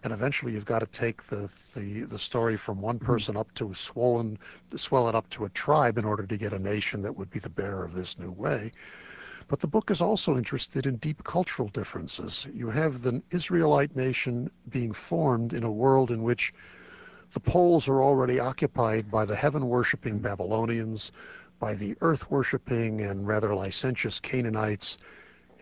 and eventually you've got to take the the, the story from one person up to swollen, swell it up to a tribe in order to get a nation that would be the bearer of this new way. But the book is also interested in deep cultural differences. You have the Israelite nation being formed in a world in which the poles are already occupied by the heaven worshipping Babylonians, by the earth worshipping and rather licentious Canaanites,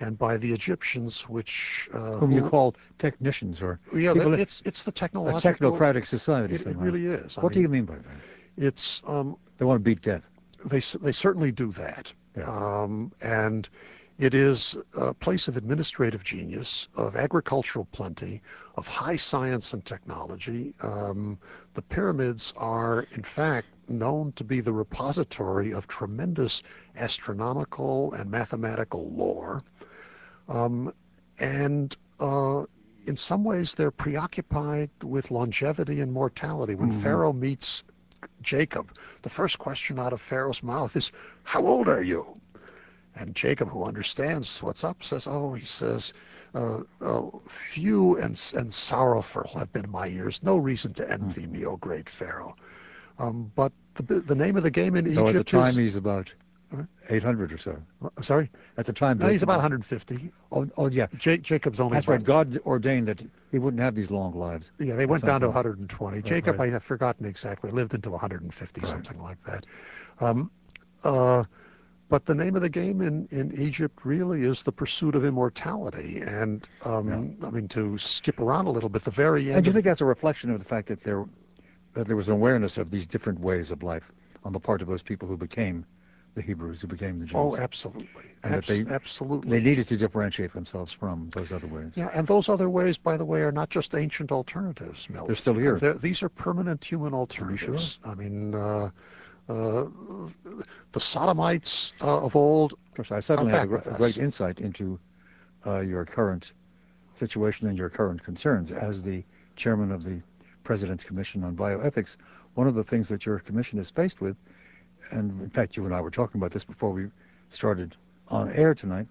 and by the Egyptians, which uh, Whom you who- call technicians or yeah, people that- that- it's it's the a technological. technocratic society. It, it really is. I What do you mean by that? It's um, They want to beat death. they they certainly do that, Yeah. um, and it is a place of administrative genius, of agricultural plenty, of high science and technology. Um, the pyramids are, in fact, known to be the repository of tremendous astronomical and mathematical lore, um, and uh, in some ways they're preoccupied with longevity and mortality. When Mhm. Pharaoh meets Jacob, the first question out of Pharaoh's mouth is, How old are you? And Jacob, who understands what's up, says, Oh, he says, uh, uh, few and, and sorrowful have been my years. No reason to envy me, O great Pharaoh. Um, but the, the name of the game in So at the Egypt time is. he's about? 800 or so. I'm sorry? At the time. No, he's about 150. Oh, oh yeah. Ja- Jacob's only That's right. God ordained that he wouldn't have these long lives. Yeah, they went down to 120. Right, Jacob, right. I have forgotten exactly, lived into 150, right. something like that. Um, uh, but the name of the game in, in Egypt really is the pursuit of immortality. And um, yeah. I mean, to skip around a little bit, the very end. And do you think that's a reflection of the fact that there, that there was an awareness of these different ways of life on the part of those people who became the Hebrews, who became the Jews? Oh, absolutely. And Abs- they, absolutely. They needed to differentiate themselves from those other ways. Yeah, and those other ways, by the way, are not just ancient alternatives, Milt. They're still here. They're, these are permanent human alternatives. Sure? I mean, uh, uh, the Sodomites uh, of old. Of course, I suddenly have a, a great insight into uh, your current situation and your current concerns. As the chairman of the President's Commission on Bioethics, one of the things that your commission is faced with, and in fact, you and I were talking about this before we started on air tonight,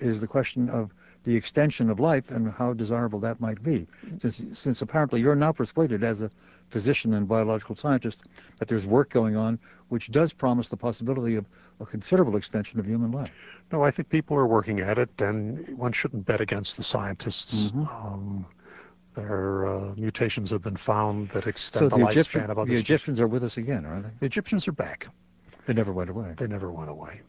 is the question of the extension of life and how desirable that might be. Since, since apparently you're now persuaded as a physician and biological scientist that there's work going on which does promise the possibility of a considerable extension of human life. No, I think people are working at it, and one shouldn't bet against the scientists. Mm-hmm. Um, their uh, mutations have been found that extend so the, the lifespan of others. The Egyptians are with us again, aren't they? The Egyptians are back. They never went away. They never went away.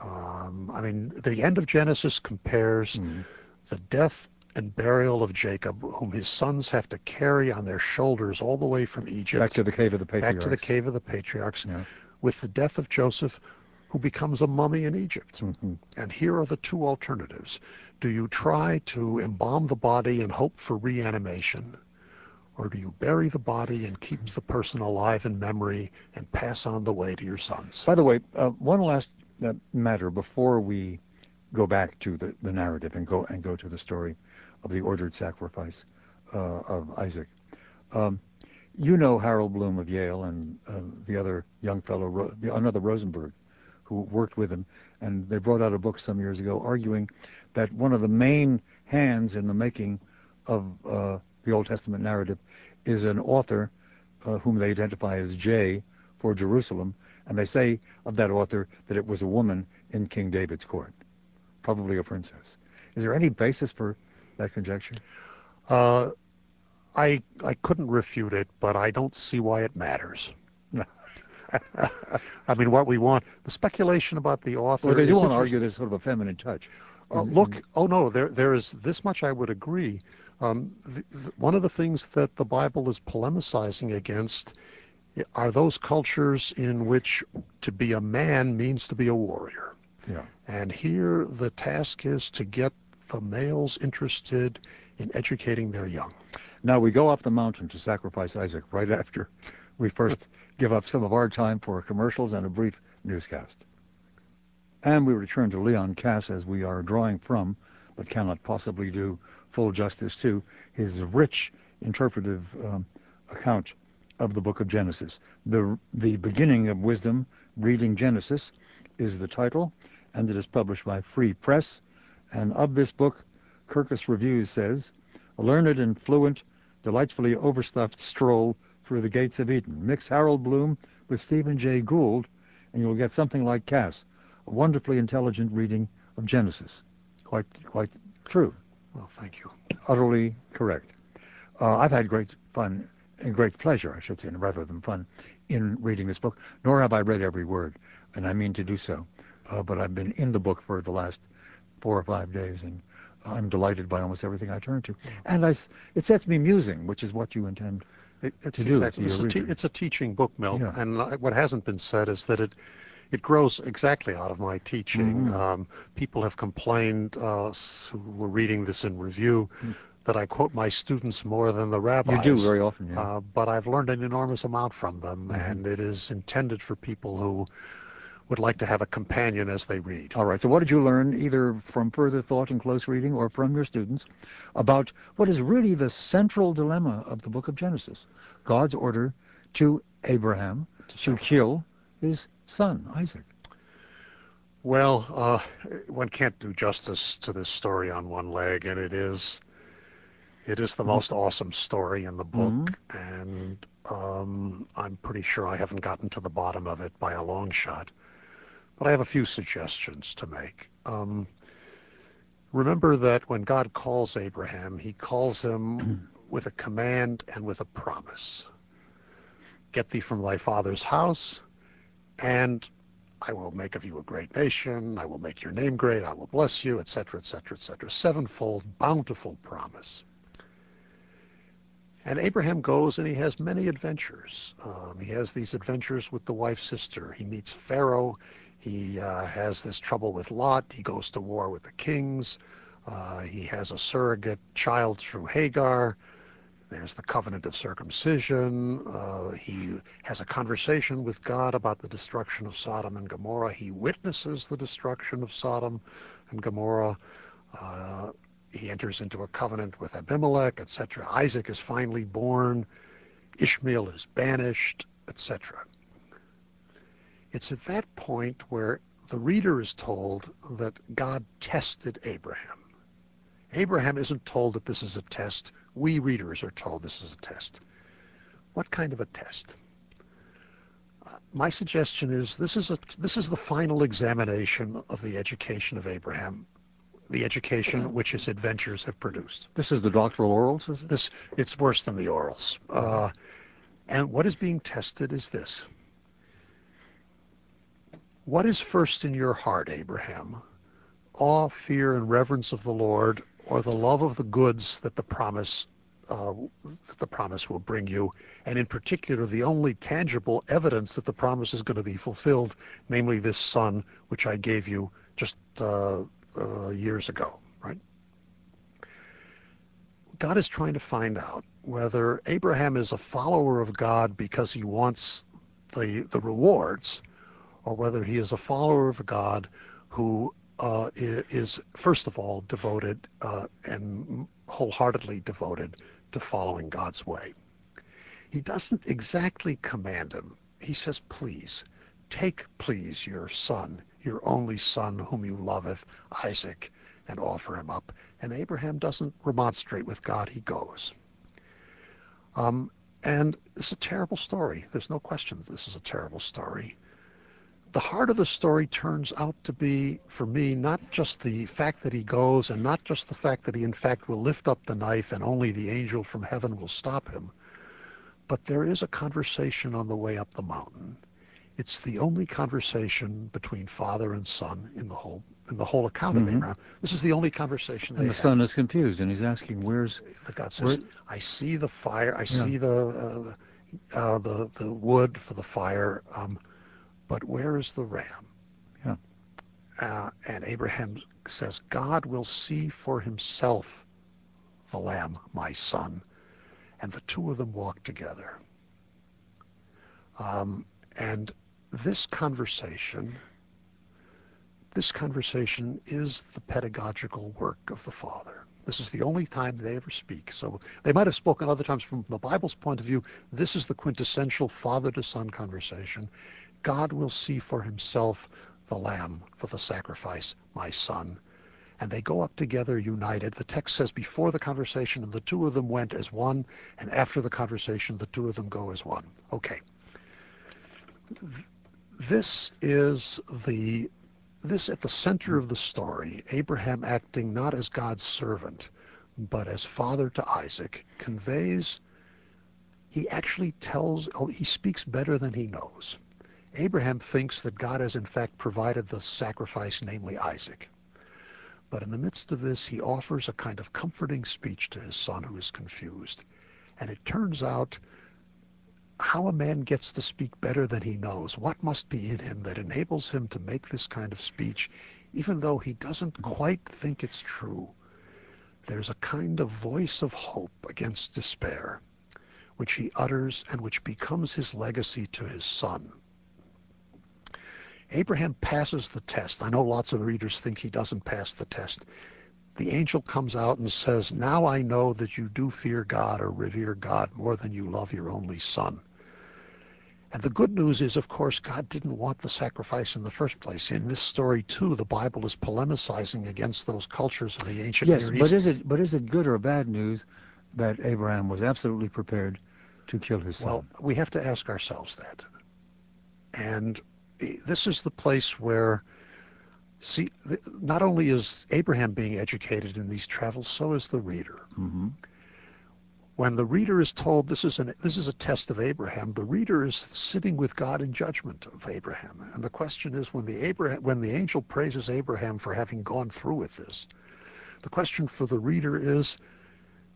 Um, I mean, the end of Genesis compares mm-hmm. the death and burial of Jacob, whom his sons have to carry on their shoulders all the way from Egypt. Back to the cave of the patriarchs. Back to the cave of the patriarchs. Yeah. With the death of Joseph, who becomes a mummy in Egypt. Mm-hmm. And here are the two alternatives. Do you try to embalm the body and hope for reanimation? Or do you bury the body and keep the person alive in memory and pass on the way to your sons? By the way, uh, one last uh, matter before we go back to the, the narrative and go and go to the story of the ordered sacrifice uh, of Isaac. Um, you know Harold Bloom of Yale and uh, the other young fellow, another Rosenberg, who worked with him, and they brought out a book some years ago arguing that one of the main hands in the making of uh, the Old Testament narrative is an author uh, whom they identify as J for Jerusalem, and they say of that author that it was a woman in King David's court, probably a princess. Is there any basis for that conjecture? Uh, I I couldn't refute it, but I don't see why it matters. I mean, what we want, the speculation about the author. Well, they do want to argue there's sort of a feminine touch. Uh, look, oh no, there there is this much I would agree. Um, the, the, one of the things that the Bible is polemicizing against are those cultures in which to be a man means to be a warrior. Yeah. And here the task is to get the males interested in educating their young. Now we go up the mountain to sacrifice Isaac right after we first give up some of our time for commercials and a brief newscast. And we return to Leon Kass as we are drawing from, but cannot possibly do full justice to, his rich interpretive um, account of the book of Genesis. The, the beginning of wisdom, reading Genesis, is the title, and it is published by Free Press. And of this book, Kirkus Reviews says, a learned and fluent, delightfully overstuffed stroll through the gates of Eden. Mix Harold Bloom with Stephen Jay Gould, and you'll get something like Kass, a wonderfully intelligent reading of Genesis. Quite, quite true. Well, thank you. Utterly correct. Uh, I've had great fun and great pleasure, I should say, rather than fun, in reading this book. Nor have I read every word, and I mean to do so. Uh, but I've been in the book for the last four or five days, and I'm delighted by almost everything I turn to. And I, it sets me musing, which is what you intend it, it's to do. Exactly, it's, a te- it's a teaching book, Milt. Yeah. And what hasn't been said is that it it grows exactly out of my teaching. Mm-hmm. Um, people have complained uh, who were reading this in review mm. that I quote my students more than the rabbis. You do very often, yeah. Uh, but I've learned an enormous amount from them, mm-hmm. and it is intended for people who would like to have a companion as they read. All right. So what did you learn, either from further thought and close reading or from your students, about what is really the central dilemma of the book of Genesis? God's order to Abraham to kill his son, Isaac. Well, uh, one can't do justice to this story on one leg, and it is it is the mm-hmm. most awesome story in the book, mm-hmm. and um, I'm pretty sure I haven't gotten to the bottom of it by a long shot. But I have a few suggestions to make. Um, Remember that when God calls Abraham, he calls him with a command and with a promise. Get thee from thy father's house, and I will make of you a great nation. I will make your name great. I will bless you, etc., etc., etc. Sevenfold, bountiful promise. And Abraham goes and he has many adventures. Um, he has these adventures with the wife's sister. He meets Pharaoh. He uh, has this trouble with Lot. He goes to war with the kings. Uh, he has a surrogate child through Hagar. There's the covenant of circumcision. Uh, he has a conversation with God about the destruction of Sodom and Gomorrah. He witnesses the destruction of Sodom and Gomorrah. Uh, he enters into a covenant with Abimelech, etc. Isaac is finally born. Ishmael is banished, etc. It's at that point where the reader is told that God tested Abraham. Abraham isn't told that this is a test. We readers are told this is a test. What kind of a test? Uh, my suggestion is this is a this is the final examination of the education of Abraham, the education which his adventures have produced. This is the doctoral orals. Is it? This it's worse than the orals. Uh, and what is being tested is this: what is first in your heart, Abraham? Awe, fear, and reverence of the Lord, or the love of the goods that the promise uh, that the promise will bring you, and in particular the only tangible evidence that the promise is going to be fulfilled, namely this son which I gave you just uh, uh, years ago, right? God is trying to find out whether Abraham is a follower of God because he wants the the rewards, or whether he is a follower of God who uh, is, first of all, devoted uh, and wholeheartedly devoted to following God's way. He doesn't exactly command him. He says, please, take, please, your son, your only son whom you loveth, Isaac, and offer him up. And Abraham doesn't remonstrate with God. He goes. Um, and it's a terrible story. There's no question that this is a terrible story the heart of the story turns out to be, for me, not just the fact that he goes and not just the fact that he, in fact, will lift up the knife and only the angel from heaven will stop him, but there is a conversation on the way up the mountain. It's the only conversation between father and son in the whole in the whole account mm-hmm. of Abraham. This is the only conversation. And the have. son is confused, and he's asking, "Where's?" The God says, where? "I see the fire. I yeah. see the uh, uh, the the wood for the fire." Um, but where is the ram? Yeah. Uh, and Abraham says, God will see for himself the lamb, my son. And the two of them walk together. Um, and this conversation, this conversation is the pedagogical work of the Father. This is the only time they ever speak. So they might have spoken other times from the Bible's point of view. This is the quintessential father to son conversation. God will see for himself the lamb for the sacrifice, my son. And they go up together united. The text says before the conversation, and the two of them went as one, and after the conversation, the two of them go as one. Okay. This is the this at the center of the story, Abraham acting not as God's servant, but as father to Isaac, conveys, he actually tells, oh, he speaks better than he knows. Abraham thinks that God has in fact provided the sacrifice, namely Isaac. But in the midst of this, he offers a kind of comforting speech to his son who is confused. And it turns out how a man gets to speak better than he knows, what must be in him that enables him to make this kind of speech, even though he doesn't quite think it's true. There's a kind of voice of hope against despair, which he utters and which becomes his legacy to his son. Abraham passes the test. I know lots of readers think he doesn't pass the test. The angel comes out and says, Now I know that you do fear God or revere God more than you love your only son. And the good news is, of course, God didn't want the sacrifice in the first place. In this story, too, the Bible is polemicizing against those cultures of the ancient yes, Near East. but is it but is it good or bad news that Abraham was absolutely prepared to kill his son? Well, we have to ask ourselves that. And this is the place where See, not only is Abraham being educated in these travels, so is the reader. Mm-hmm. When the reader is told this is an this is a test of Abraham, the reader is sitting with God in judgment of Abraham. And the question is, when the Abraham when the angel praises Abraham for having gone through with this, the question for the reader is,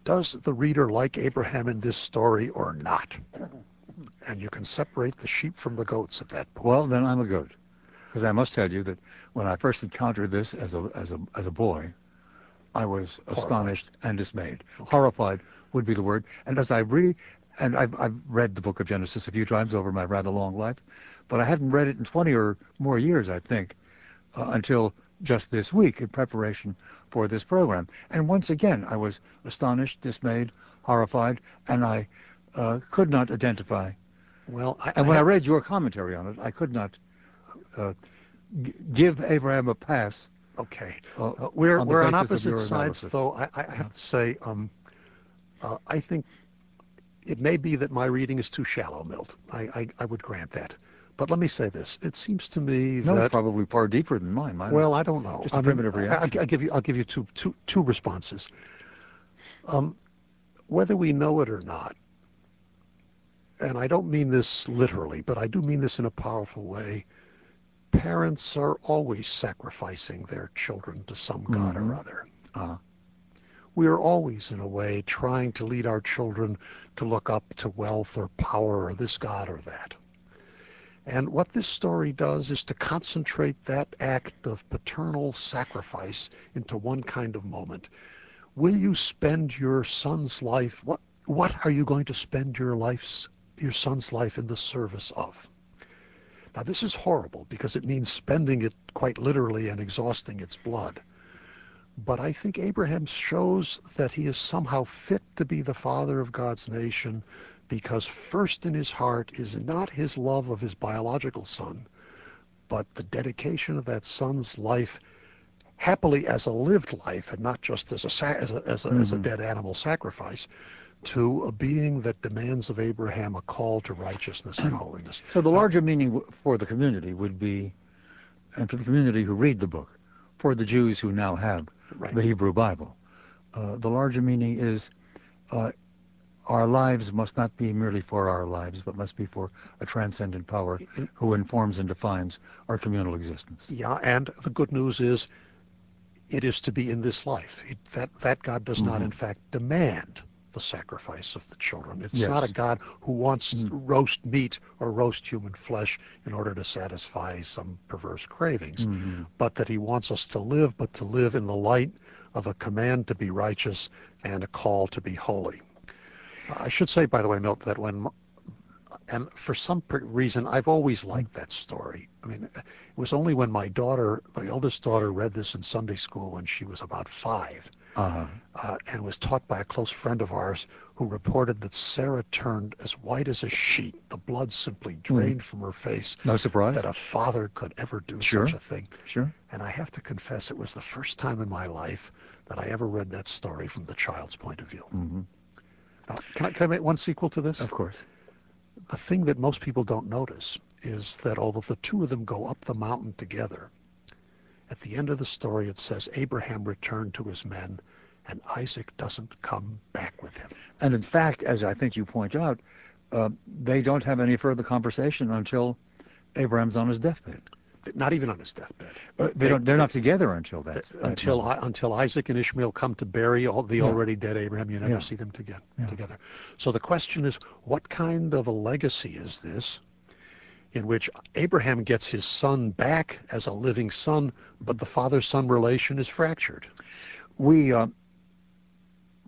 does the reader like Abraham in this story or not? And you can separate the sheep from the goats at that point. Well, then I'm a goat. Because I must tell you that when I first encountered this as a, as a, as a boy, I was astonished and dismayed. Okay. Horrified would be the word. And as I read, and I've, I've read the book of Genesis a few times over my rather long life, but I hadn't read it in 20 or more years, I think, uh, until just this week in preparation for this program. And once again, I was astonished, dismayed, horrified, and I uh, could not identify. Well, I, and I when have... I read your commentary on it, I could not uh, g- give Abraham a pass. Okay, uh, uh, we're on we're on opposite sides, though. I, I have to say, um, uh, I think it may be that my reading is too shallow, Milt. I, I, I would grant that. But let me say this: it seems to me no, that probably far deeper than mine. mine well, I don't know. Just a I primitive mean, reaction. I, will give you I'll give you two two two responses. Um, whether we know it or not, and I don't mean this literally, but I do mean this in a powerful way. Parents are always sacrificing their children to some god Mhm. or other. Uh, We are always, in a way, trying to lead our children to look up to wealth or power or this god or that. And what this story does is to concentrate that act of paternal sacrifice into one kind of moment. Will you spend your son's life? What what are you going to spend your life's your son's life in the service of? Now this is horrible because it means spending it quite literally and exhausting its blood. But I think Abraham shows that he is somehow fit to be the father of God's nation because first in his heart is not his love of his biological son, but the dedication of that son's life happily as a lived life and not just as a, as a, as a, as a mm-hmm. dead animal sacrifice to a being that demands of Abraham a call to righteousness and holiness. so the larger meaning for the community would be, and for the community who read the book, for the Jews who now have Right. the Hebrew Bible, uh, the larger meaning is uh, our lives must not be merely for our lives, but must be for a transcendent power who informs and defines our communal existence. Yeah, and the good news is it is to be in this life. It, that, that God does not, Mhm. in fact, demand the sacrifice of the children. It's Yes. not a God who wants Mm. roast meat or roast human flesh in order to satisfy some perverse cravings, Mhm. but that he wants us to live, but to live in the light of a command to be righteous and a call to be holy. I should say, by the way, Milt, that when and for some reason, I've always liked that story. I mean, it was only when my daughter, my eldest daughter, read this in Sunday school when she was about five, Uh-huh. uh, and was taught by a close friend of ours who reported that Sarah turned as white as a sheet. The blood simply drained from her face. No surprise. That a father could ever do Sure. such a thing. Sure. And I have to confess, it was the first time in my life that I ever read that story from the child's point of view. hmm Now, can I, can I make one sequel to this? Of course. the thing that most people don't notice is that although the two of them go up the mountain together, at the end of the story it says Abraham returned to his men and Isaac doesn't come back with him. And in fact, as I think you point out, uh, they don't have any further conversation until Abraham's on his deathbed. Not even on his deathbed. Uh, they, They- don't. They're not together until that. until. I, until Isaac and Ishmael come to bury all, the Yeah. already dead Abraham, you never Yeah. see them. Yeah. Together. So the question is, what kind of a legacy is this, in which Abraham gets his son back as a living son, but the father-son relation is fractured? we uh,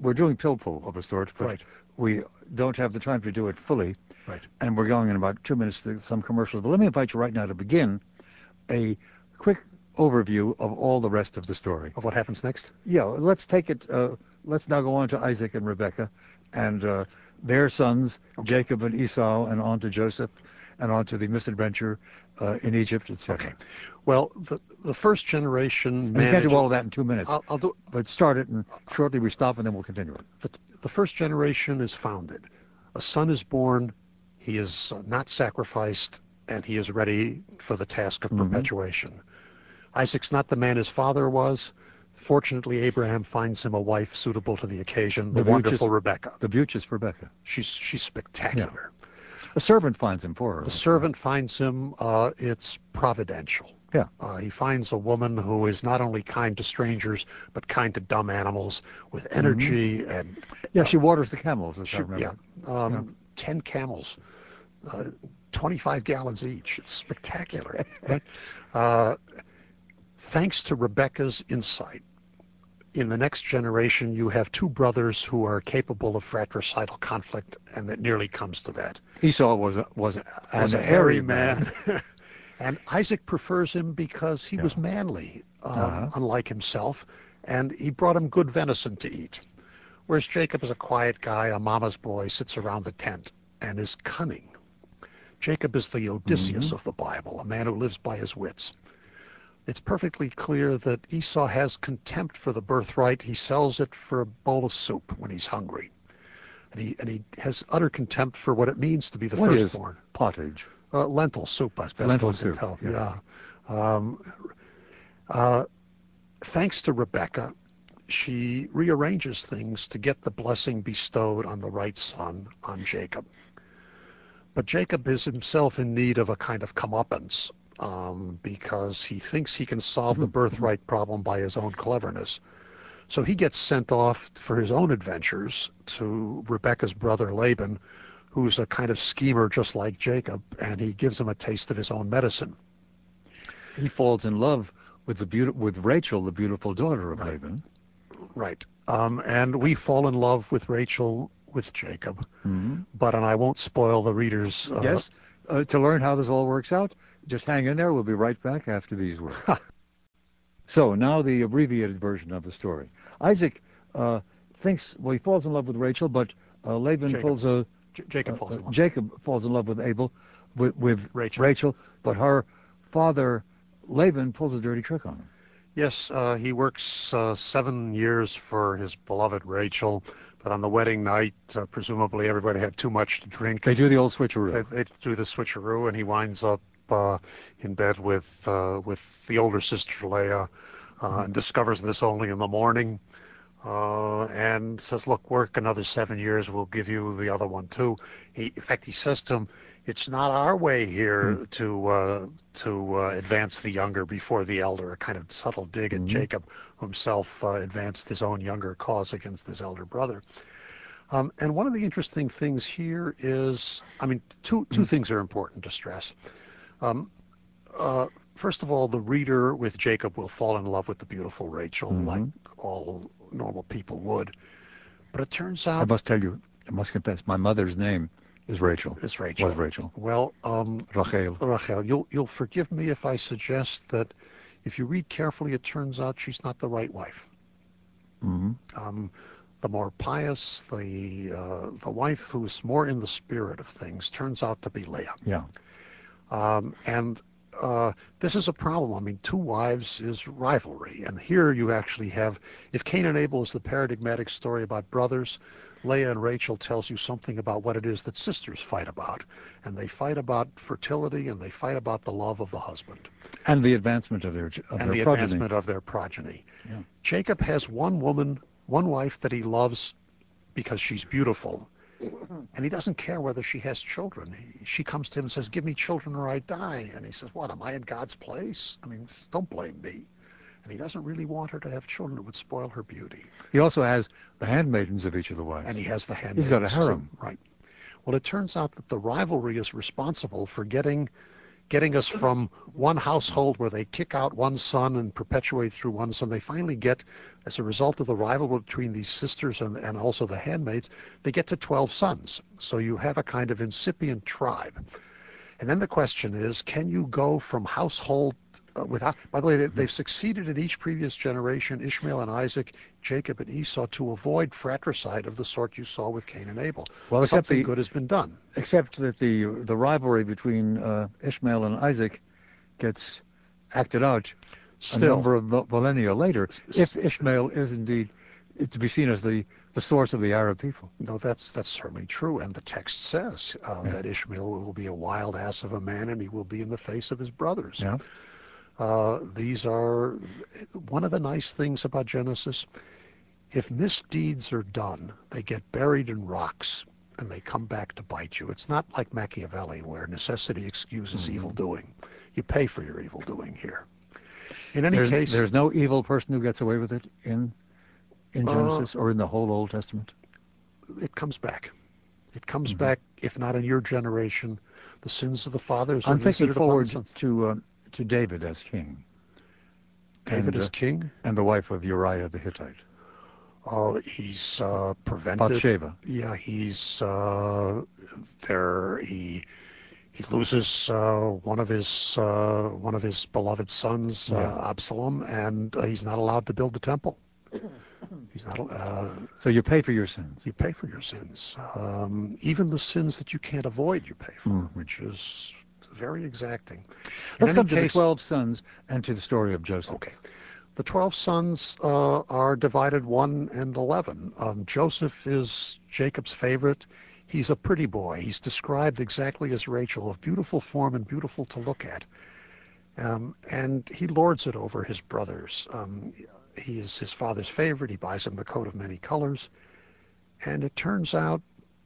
we're doing pilpul of a sort, but Right. we don't have the time to do it fully, Right. and we're going in about two minutes to some commercials. But let me invite you right now to begin a quick overview of all the rest of the story. Of what happens next? Yeah, let's take it. Uh, let's now go on to Isaac and Rebekah, and uh, their sons Jacob and Esau, and on to Joseph, and on to the misadventure uh, in Egypt, etc. Okay. Well, the the first generation And You can't do all of that in two minutes, I'll, I'll do. but start it, and shortly we stop, and then we'll continue it. The, the first generation is founded. A son is born. He is not sacrificed, and he is ready for the task of Mhm. perpetuation. Isaac's not the man his father was. Fortunately, Abraham finds him a wife suitable to the occasion, the, The wonderful beauteous- Rebecca. The beauteous Rebecca. She's she's spectacular. A servant finds him for her. The servant finds him. Uh, it's providential. Yeah. Uh, he finds a woman who is not only kind to strangers, but kind to dumb animals, with energy and Yeah, she waters the camels, as she- I remember. yeah, um, ten camels, uh, twenty-five gallons each. It's spectacular. right? uh, thanks to Rebecca's insight, in the next generation, you have two brothers who are capable of fratricidal conflict, and it nearly comes to that. Esau was a, was, a- was a hairy man. and Isaac prefers him because he Yeah. was manly, um, Uh-huh. unlike himself, and he brought him good venison to eat. Whereas Jacob is a quiet guy, a mama's boy, sits around the tent and is cunning. Jacob is the Odysseus Mm-hmm. of the Bible, a man who lives by his wits. It's perfectly clear that Esau has contempt for the birthright. He sells it for a bowl of soup when he's hungry. And he, and he has utter contempt for what it means to be the What is firstborn. pottage? Uh, lentil soup, as best Lentil soup, tell. yeah. Yeah. Um, uh, thanks to Rebecca, she rearranges things to get the blessing bestowed on the right son, on Jacob. But Jacob is himself in need of a kind of comeuppance um, because he thinks he can solve the birthright problem by his own cleverness. So he gets sent off for his own adventures to Rebecca's brother Laban, who's a kind of schemer just like Jacob, and he gives him a taste of his own medicine. He falls in love with the beauti- with Rachel, the beautiful daughter of Right. Laban. Right. Um, and we fall in love with Rachel with Jacob, hmm but and I won't spoil the readers. Uh, yes. Uh, to learn how this all works out, just hang in there. We'll be right back after these words. so now the abbreviated version of the story. Isaac uh, thinks well, he falls in love with Rachel, but uh, Laban Jacob. pulls a J- Jacob falls in uh, love. Jacob falls in love with Abel, with, with Rachel. but her father Laban pulls a dirty trick on him. Yes, uh, he works uh, seven years for his beloved Rachel, but on the wedding night, uh, presumably everybody had too much to drink. They do the old switcheroo. They, they do the switcheroo, and he winds up uh, in bed with uh, with the older sister Leah, uh, and discovers this only in the morning, uh, and says, "Look, work another seven years. We'll give you the other one too." He, in fact, he says to him, "It's not our way here to uh, to uh, advance the younger before the elder." A kind of subtle dig at Mhm. Jacob, who himself uh, advanced his own younger cause against his elder brother. Um, and one of the interesting things here is, I mean, two two things are important to stress. Um, uh, first of all, the reader with Jacob will fall in love with the beautiful Rachel, Mhm. like all normal people would. But it turns out I must tell you, I must confess, my mother's name is Rachel. it's Rachel. Was Rachel. Well, um, Rachel. Rachel, you'll you'll forgive me if I suggest that if you read carefully, it turns out she's not the right wife. hmm um, the more pious, the uh, the wife who's more in the spirit of things turns out to be Leah. Yeah. Um, and uh, this is a problem. I mean, two wives is rivalry, and here you actually have. If Cain and Abel is the paradigmatic story about brothers, Leah and Rachel tells you something about what it is that sisters fight about, and they fight about fertility, and they fight about the love of the husband And the advancement of their of and their the progeny. advancement of their progeny. Yeah. Jacob has one woman, one wife that he loves because she's beautiful, and he doesn't care whether she has children. He, she comes to him and says, "Give me children or I die," and he says, "What? Am I in God's place? I mean, don't blame me." And he doesn't really want her to have children; it would spoil her beauty. He also has the handmaidens of each of the wives. And he has the hand. He's got a harem. right? Well, it turns out that the rivalry is responsible for getting getting us mm-hmm. from one household where they kick out one son and perpetuate through one son. They finally get, as a result of the rivalry between these sisters and, and also the handmaids, they get to 12 sons. So you have a kind of incipient tribe. And then the question is, can you go from household without, by the way, they, they've succeeded in each previous generation, Ishmael and Isaac, Jacob and Esau, to avoid fratricide of the sort you saw with Cain and Abel. Well, except Something the- good has been done. Except that the the rivalry between uh, Ishmael and Isaac gets acted out a number of millennia later, if Ishmael is indeed to be seen as the, the source of the Arab people. No, that's that's certainly true, and the text says uh, Yeah. that Ishmael will be a wild ass of a man, and he will be in the face of his brothers. Yeah. Uh, these are one of the nice things about Genesis. If misdeeds are done, they get buried in rocks and they come back to bite you. It's not like Machiavelli where necessity excuses mm-hmm. evil doing. You pay for your evil doing here. In any there's, case, there's no evil person who gets away with it in in uh, Genesis uh, or in the whole Old Testament. It comes back. It comes mm-hmm. back, if not in your generation, the sins of the fathers. I'm thinking forward to uh, to David as king. David and, as uh, king, and the wife of Uriah the Hittite. Oh, he's uh, prevented. Bathsheba. Yeah, he's uh, there. He he loses uh, one of his uh, one of his beloved sons, uh, yeah. Absalom, and uh, he's not allowed to build the temple. He's not. Uh, so you pay for your sins. You pay for your sins, um, even the sins that you can't avoid. You pay for, mm. which is very exacting. Let's come Kass, to the twelve sons and to the story of Joseph. Okay. The twelve sons uh, are divided one and eleven. Um, Joseph is Jacob's favorite. He's a pretty boy. He's described exactly as Rachel, of beautiful form and beautiful to look at. Um, and he lords it over his brothers. Um, he is his father's favorite. He buys him the coat of many colors. And it turns out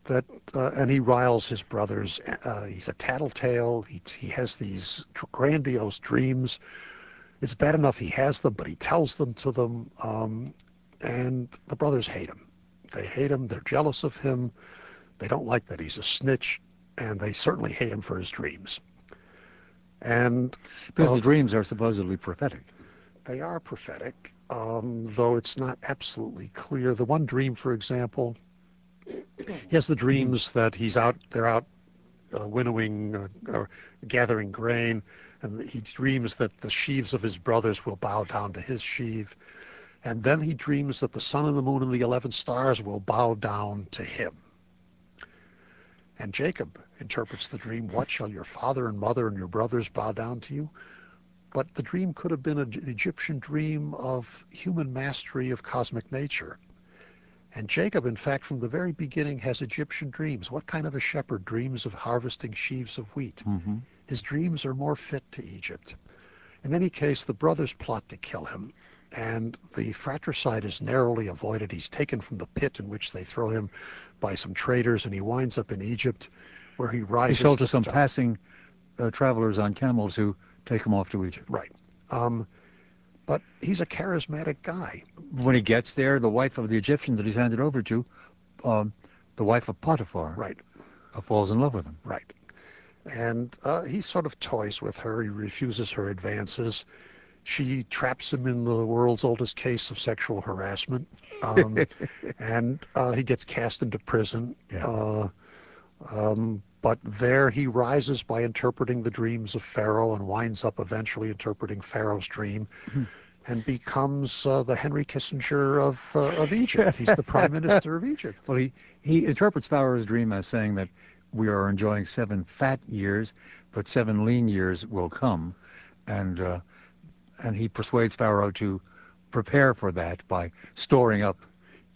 that, uh, and he riles his brothers. Uh, he's a tattletale. He, he has these grandiose dreams. It's bad enough he has them, but he tells them to them. Um, and the brothers hate him. They hate him. They're jealous of him. They don't like that he's a snitch. And they certainly hate him for his dreams. And because uh, the dreams are supposedly prophetic. They are prophetic um, though it's not absolutely clear. The one dream, for example, he has the dreams that he's out, they're out uh, winnowing uh, or gathering grain, and he dreams that the sheaves of his brothers will bow down to his sheaf. And then he dreams that the sun and the moon and the 11 stars will bow down to him. And Jacob interprets the dream, What shall your father and mother and your brothers bow down to you? But the dream could have been an Egyptian dream of human mastery of cosmic nature. And Jacob, in fact, from the very beginning has Egyptian dreams. What kind of a shepherd dreams of harvesting sheaves of wheat? Mm-hmm. His dreams are more fit to Egypt. In any case, the brothers plot to kill him, and the fratricide is narrowly avoided. He's taken from the pit in which they throw him by some traders, and he winds up in Egypt, where he rises. He sold to some passing uh, travelers on camels who take him off to Egypt. Right. Um, but he's a charismatic guy. When he gets there, the wife of the Egyptian that he's handed over to, um, the wife of Potiphar, right, uh, falls in love with him. Right. And uh, he sort of toys with her. He refuses her advances. She traps him in the world's oldest case of sexual harassment. Um, and uh, he gets cast into prison. Yeah. Uh, um, but there he rises by interpreting the dreams of Pharaoh and winds up eventually interpreting Pharaoh's dream mm-hmm. and becomes uh, the Henry Kissinger of, uh, of Egypt. He's the prime minister of Egypt. Well, he, he interprets Pharaoh's dream as saying that we are enjoying seven fat years, but seven lean years will come. And, uh, and he persuades Pharaoh to prepare for that by storing up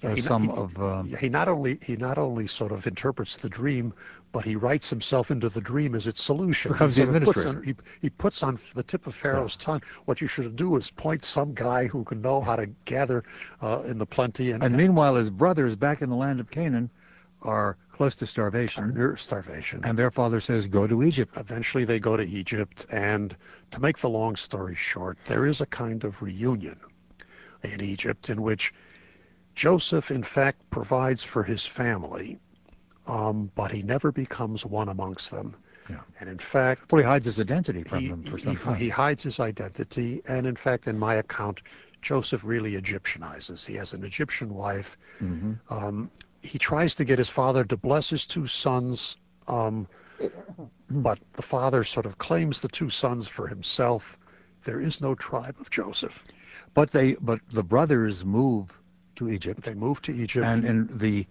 uh, he, some he, of um, he not only he not only sort of interprets the dream, but he writes himself into the dream as its solution. Becomes he the administrator. On, he, he puts on the tip of Pharaoh's yeah. tongue what you should do is point some guy who can know how to gather uh, in the plenty. And, and, meanwhile, his brothers back in the land of Canaan are close to starvation. Near starvation. And their father says, go to Egypt. Eventually they go to Egypt. And to make the long story short, there is a kind of reunion in Egypt in which Joseph, in fact, provides for his family, um, but he never becomes one amongst them. Yeah. And in fact, well, he hides his identity from he, them for some he, time. He hides his identity, and in fact, in my account, Joseph really Egyptianizes. He has an Egyptian wife. Mm-hmm. Um, he tries to get his father to bless his two sons, um, but the father sort of claims the two sons for himself. There is no tribe of Joseph. But they, but the brothers move to Egypt. They move to Egypt. And, and the,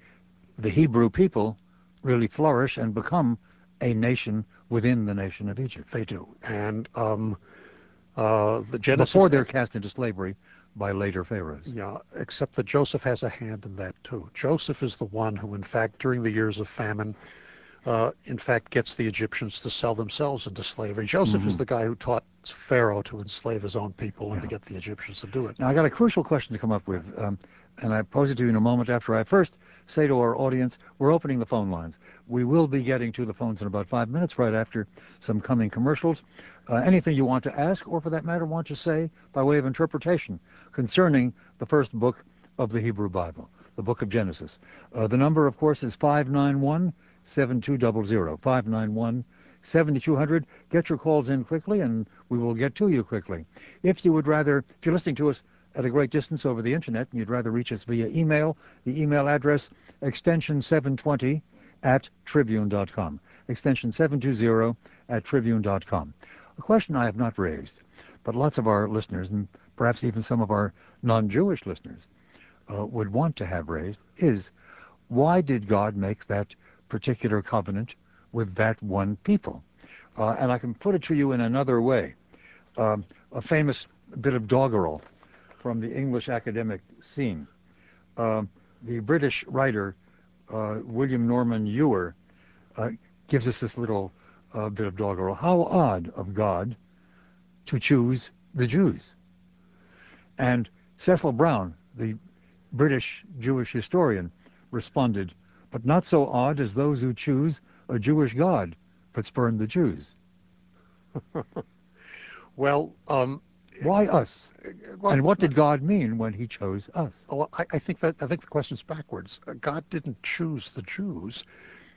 the Hebrew people really flourish and become a nation within the nation of Egypt. They do. And um, uh, the Genesis... Before they're cast into slavery by later pharaohs. Yeah, except that Joseph has a hand in that too. Joseph is the one who, in fact, during the years of famine, uh, in fact, gets the Egyptians to sell themselves into slavery. Joseph mm-hmm. is the guy who taught Pharaoh to enslave his own people and yeah. to get the Egyptians to do it. Now, I got a crucial question to come up with, um, and I pose it to you in a moment after I first say to our audience, we're opening the phone lines. We will be getting to the phones in about five minutes, right after some coming commercials. Uh, anything you want to ask, or for that matter, want to say by way of interpretation concerning the first book of the Hebrew Bible, the book of Genesis. Uh, the number, of course, is 591 7200. 591 7200. Get your calls in quickly, and we will get to you quickly. If you would rather, if you're listening to us at a great distance over the internet and you'd rather reach us via email, the email address extension 720 at tribune.com. Extension 720 at tribune.com. A question I have not raised, but lots of our listeners, and perhaps even some of our non-Jewish listeners, uh, would want to have raised is why did God make that particular covenant with that one people? Uh, and I can put it to you in another way. Um, a famous bit of doggerel from the English academic scene. Uh, the British writer uh, William Norman Ewer uh, gives us this little uh, bit of doggerel. How odd of God to choose the Jews. And Cecil Browne, the British Jewish historian, responded, but not so odd as those who choose a Jewish God, but spurn the Jews. well, um, why us? Well, and what did God mean when He chose us? Well, I, I think that I think the question's backwards. Uh, God didn't choose the Jews.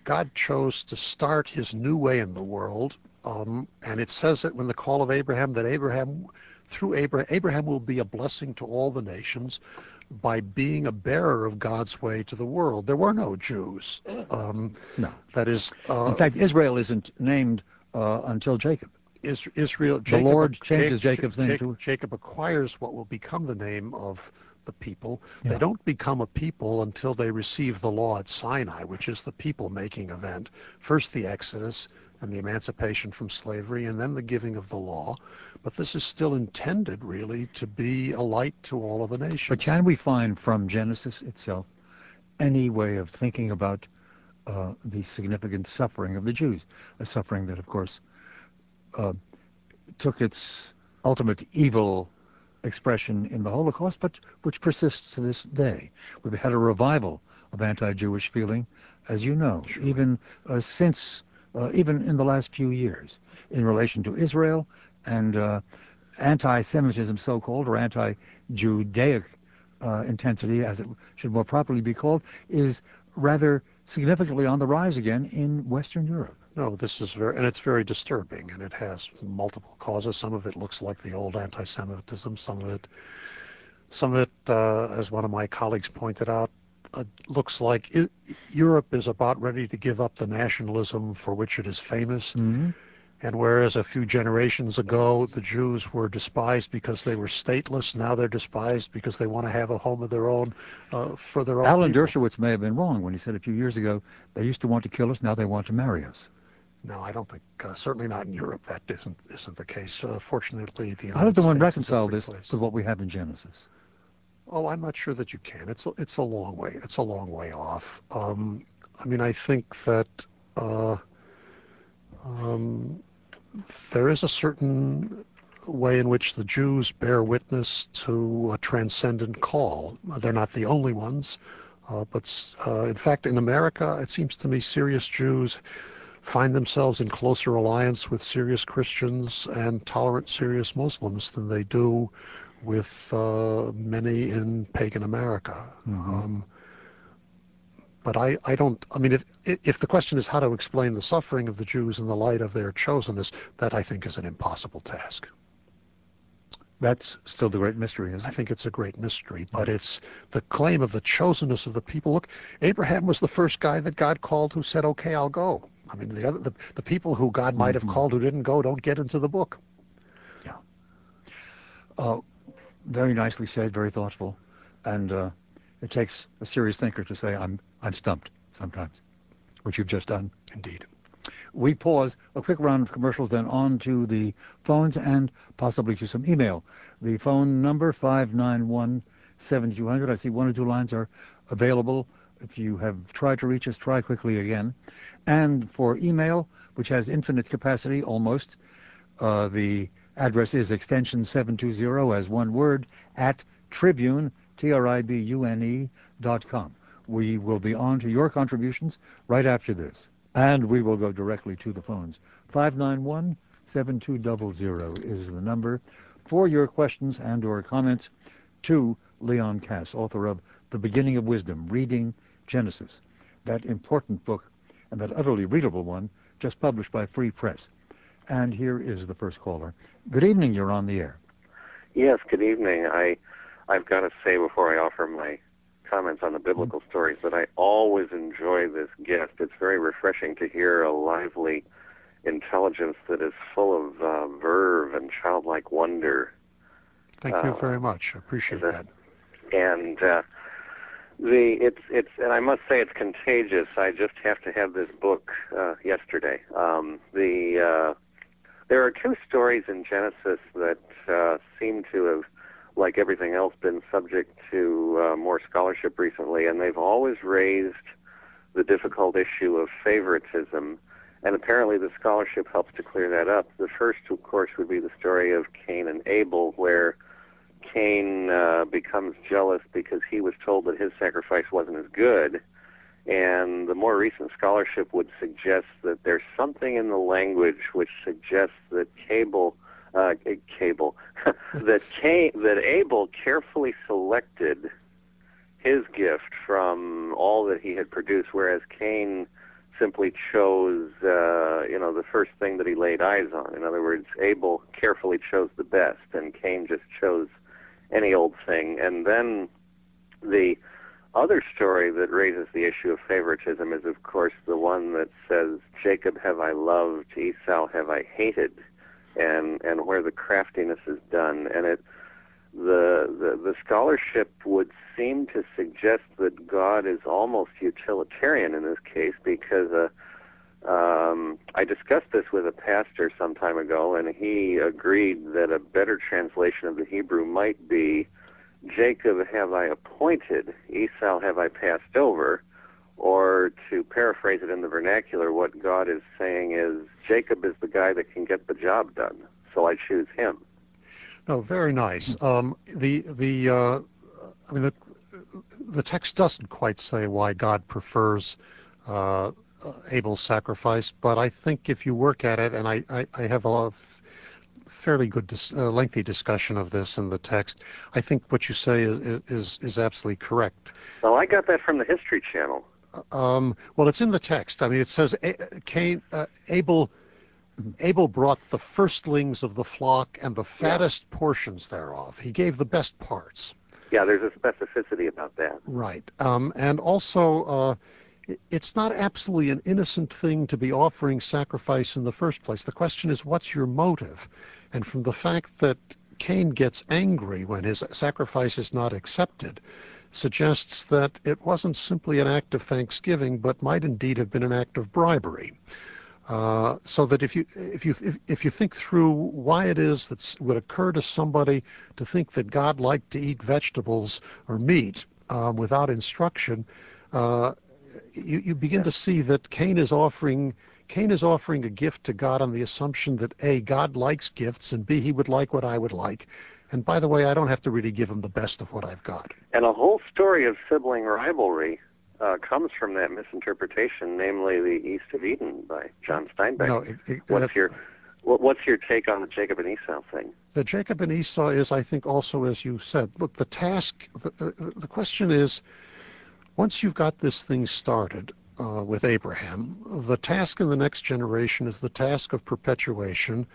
God chose to start His new way in the world, um, and it says that when the call of Abraham, that Abraham, through Abraham, Abraham will be a blessing to all the nations by being a bearer of God's way to the world. There were no Jews. Um, no. That is. Uh, in fact, Israel isn't named uh, until Jacob. Israel. The Jacob, Lord changes Jacob's name to Jacob acquires what will become the name of the people. Yeah. They don't become a people until they receive the law at Sinai, which is the people-making event. First the Exodus and the emancipation from slavery, and then the giving of the law. But this is still intended, really, to be a light to all of the nations. But can we find from Genesis itself any way of thinking about uh, the significant suffering of the Jews? A suffering that, of course, uh, took its ultimate evil expression in the Holocaust, but which persists to this day. We've had a revival of anti-Jewish feeling, as you know, sure. even uh, since, uh, even in the last few years, in relation to Israel and uh, anti-Semitism, so-called, or anti-Judaic uh, intensity, as it should more properly be called, is rather significantly on the rise again in Western Europe. No, this is very, and it's very disturbing, and it has multiple causes. Some of it looks like the old anti-Semitism. Some of it, some of it, uh, as one of my colleagues pointed out, uh, looks like it, Europe is about ready to give up the nationalism for which it is famous. Mm-hmm. And whereas a few generations ago the Jews were despised because they were stateless, now they're despised because they want to have a home of their own uh, for their own. Alan people. Dershowitz may have been wrong when he said a few years ago they used to want to kill us, now they want to marry us. No, I don't think. Uh, certainly not in Europe. That isn't isn't the case. Uh, fortunately, the United how does the one reconcile this place. with what we have in Genesis? Oh, I'm not sure that you can. It's a, it's a long way. It's a long way off. Um, I mean, I think that uh, um, there is a certain way in which the Jews bear witness to a transcendent call. They're not the only ones, uh, but uh, in fact, in America, it seems to me serious Jews find themselves in closer alliance with serious Christians and tolerant serious Muslims than they do with uh, many in pagan America. Mm-hmm. Um, but I, I don't. I mean, if if the question is how to explain the suffering of the Jews in the light of their chosenness, that I think is an impossible task. That's still the great mystery, isn't it? I think it's a great mystery, but it's the claim of the chosenness of the people. Look, Abraham was the first guy that God called who said, "Okay, I'll go." I mean, the other the, the people who God might have mm-hmm. called who didn't go don't get into the book. Yeah. Uh, very nicely said, very thoughtful, and uh, it takes a serious thinker to say, "I'm I'm stumped." Sometimes, which you've just done. Indeed. We pause a quick round of commercials, then on to the phones and possibly to some email. The phone number five nine one seven two hundred. I see one or two lines are available If you have tried to reach us, try quickly again. And for email, which has infinite capacity almost, uh, the address is extension 720 as one word at tribune, T-R-I-B-U-N-E dot com. We will be on to your contributions right after this. And we will go directly to the phones. 591-7200 is the number for your questions and or comments to Leon Kass, author of The Beginning of Wisdom, Reading Genesis, that important book and that utterly readable one just published by Free Press. And here is the first caller. Good evening, you're on the air. Yes, good evening. I I've got to say before I offer my comments on the biblical mm-hmm. stories that I always enjoy this guest. It's very refreshing to hear a lively intelligence that is full of uh, verve and childlike wonder. Thank you uh, very much. I appreciate that. And uh, the it's it's and I must say it's contagious. I just have to have this book uh, yesterday. Um, the uh, there are two stories in Genesis that uh, seem to have, like everything else, been subject to uh, more scholarship recently, and they've always raised the difficult issue of favoritism. And apparently, the scholarship helps to clear that up. The first, of course, would be the story of Cain and Abel, where Cain uh, becomes jealous because he was told that his sacrifice wasn't as good. And the more recent scholarship would suggest that there's something in the language which suggests that Cable, uh, Cable, that Cain, that Abel carefully selected his gift from all that he had produced, whereas Cain simply chose, uh, you know, the first thing that he laid eyes on. In other words, Abel carefully chose the best, and Cain just chose any old thing. And then the other story that raises the issue of favoritism is, of course, the one that says, Jacob have I loved, Esau have I hated, and, and where the craftiness is done. And it, the, the, the scholarship would seem to suggest that God is almost utilitarian in this case because uh, um, I discussed this with a pastor some time ago, and he agreed that a better translation of the Hebrew might be Jacob have I appointed, Esau have I passed over, or to paraphrase it in the vernacular, what God is saying is Jacob is the guy that can get the job done, so I choose him. No, very nice. Um, the the uh, I mean the the text doesn't quite say why God prefers uh, Abel's sacrifice, but I think if you work at it, and I, I, I have a fairly good, dis, uh, lengthy discussion of this in the text, I think what you say is is, is absolutely correct. Well, I got that from the History Channel. Um, well, it's in the text. I mean, it says Cain, uh, Abel. Abel brought the firstlings of the flock and the fattest yeah. portions thereof. He gave the best parts. Yeah, there's a specificity about that. Right. Um, and also, uh, it's not absolutely an innocent thing to be offering sacrifice in the first place. The question is, what's your motive? And from the fact that Cain gets angry when his sacrifice is not accepted, suggests that it wasn't simply an act of thanksgiving, but might indeed have been an act of bribery. Uh, so that if you if you if, if you think through why it is that would occur to somebody to think that God liked to eat vegetables or meat um, without instruction, uh, you, you begin to see that Cain is offering Cain is offering a gift to God on the assumption that A, God likes gifts, and B, he would like what I would like. And by the way, I don't have to really give him the best of what I've got. And a whole story of sibling rivalry uh, comes from that misinterpretation, namely the East of Eden by John Steinbeck. No, it, it, what's uh, your what's your take on the Jacob and Esau thing? The Jacob and Esau is, I think, also as you said. Look, the task. The, the, the question is once you've got this thing started uh, with Abraham, the task in the next generation is the task of perpetuation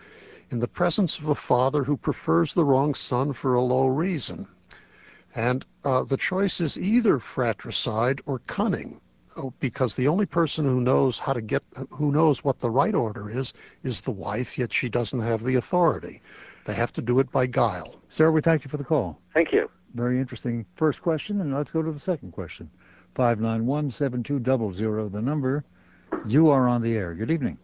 in the presence of a father who prefers the wrong son for a low reason. And uh, the choice is either fratricide or cunning, oh, because the only person who knows how to get, who knows what the right order is, is the wife, yet she doesn't have the authority. They have to do it by guile. Sir, we thank you for the call. Thank you. Very interesting first question, and let's go to the second question. 591-7200, the number. You are on the air. Good evening.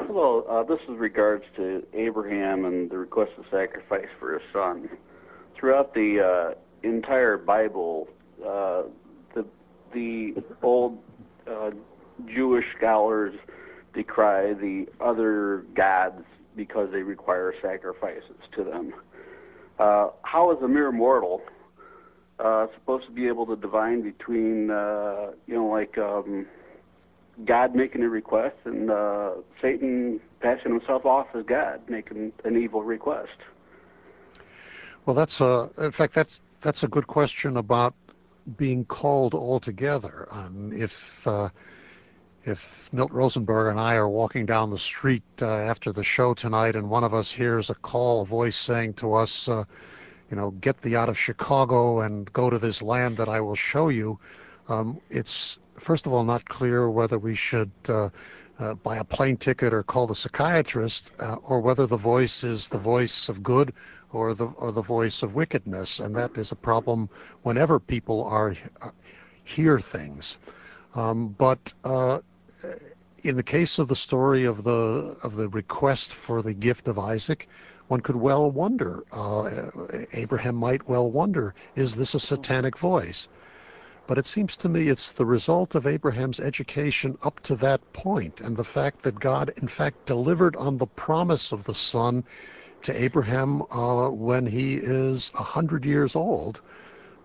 Hello. Uh, this is regards to Abraham and the request of sacrifice for his son. Throughout the uh, entire Bible, uh, the the old uh, Jewish scholars decry the other gods because they require sacrifices to them. Uh, how is a mere mortal uh, supposed to be able to divine between, uh, you know, like um, God making a request and uh, Satan passing himself off as God, making an evil request? Well, that's a, in fact, that's that's a good question about being called altogether. Um, if uh, if Milt Rosenberg and I are walking down the street uh, after the show tonight, and one of us hears a call, a voice saying to us, uh, you know, get thee out of Chicago and go to this land that I will show you, um, it's first of all not clear whether we should uh, uh, buy a plane ticket or call the psychiatrist, uh, or whether the voice is the voice of good or the or the voice of wickedness, and that is a problem whenever people are uh, hear things. Um, but uh, in the case of the story of the of the request for the gift of Isaac, one could well wonder. Uh, Abraham might well wonder: Is this a satanic voice? But it seems to me it's the result of Abraham's education up to that point, and the fact that God, in fact, delivered on the promise of the son to Abraham uh, when he is a hundred years old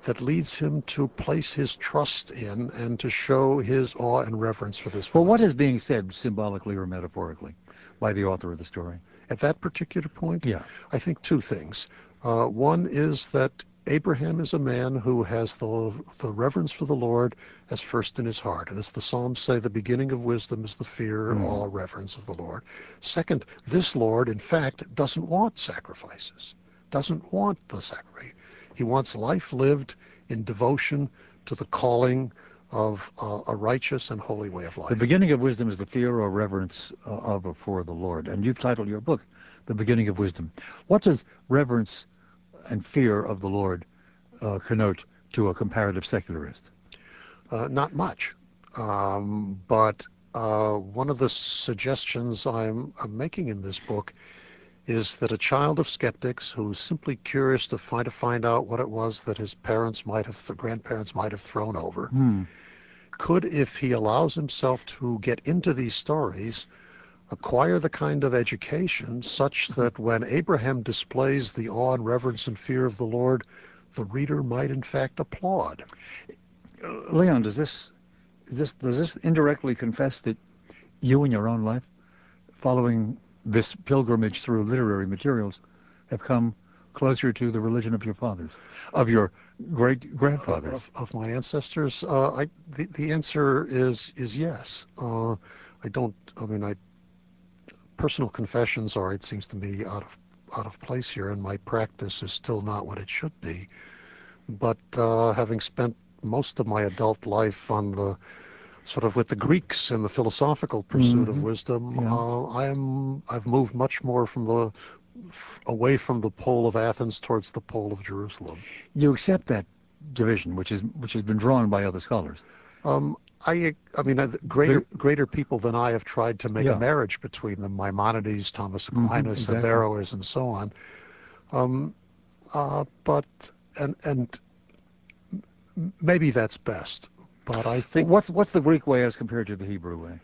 that leads him to place his trust in and to show his awe and reverence for this. Well, what is being said symbolically or metaphorically by the author of the story? At that particular point, yeah, I think two things. Uh, one is that Abraham is a man who has the, the reverence for the Lord as first in his heart. And as the Psalms say, the beginning of wisdom is the fear, mm. all reverence of the Lord. Second, this Lord, in fact, doesn't want sacrifices, doesn't want the sacrifice. He wants life lived in devotion to the calling of uh, a righteous and holy way of life. The beginning of wisdom is the fear or reverence uh, of or for the Lord. And you've titled your book, The Beginning of Wisdom. What does reverence and fear of the Lord uh, connote to a comparative secularist? Uh, not much. Um, but uh, one of the suggestions I'm, I'm, making in this book is that a child of skeptics who's simply curious to find to find out what it was that his parents might have, the grandparents might have thrown over, hmm. could, if he allows himself to get into these stories, acquire the kind of education such that when Abraham displays the awe and reverence and fear of the Lord, the reader might in fact applaud. Leon, does this, this does this indirectly confess that you in your own life, following this pilgrimage through literary materials, have come closer to the religion of your fathers, of your great grandfathers, of, of, my ancestors? Uh, I, the, the answer is is yes. Uh, I don't. I mean, I personal confessions are, it seems to me, out of out of place here, and my practice is still not what it should be. But uh, having spent most of my adult life on the sort of with the Greeks in the philosophical pursuit mm-hmm. of wisdom, yeah. uh, I am I've moved much more from the away from the pole of Athens towards the pole of Jerusalem. You accept that division, which is which has been drawn by other scholars. Um, I, I mean, greater greater people than I have tried to make yeah. a marriage between them. Maimonides, Thomas mm-hmm, Aquinas, mm-hmm, exactly. Averroes, and so on. Um, uh, but and and maybe that's best. But I think what's what's the Greek way as compared to the Hebrew way?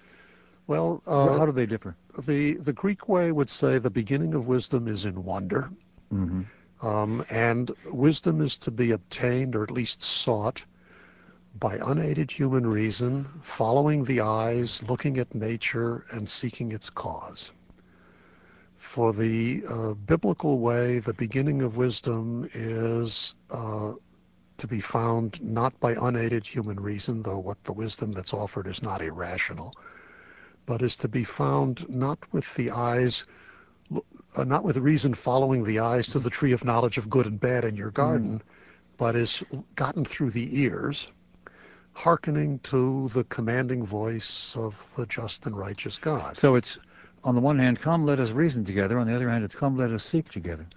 Well, uh, how do they differ? The the Greek way would say the beginning of wisdom is in wonder, mm-hmm. um, and wisdom is to be obtained or at least sought by unaided human reason, following the eyes, looking at nature, and seeking its cause. For the uh, biblical way, the beginning of wisdom is uh, to be found not by unaided human reason, though what the wisdom that's offered is not irrational, but is to be found not with the eyes, uh, not with reason following the eyes to the tree of knowledge of good and bad in your garden, mm. but is gotten through the ears hearkening to the commanding voice of the just and righteous God. So it's, on the one hand, come let us reason together. On the other hand, it's come let us seek together.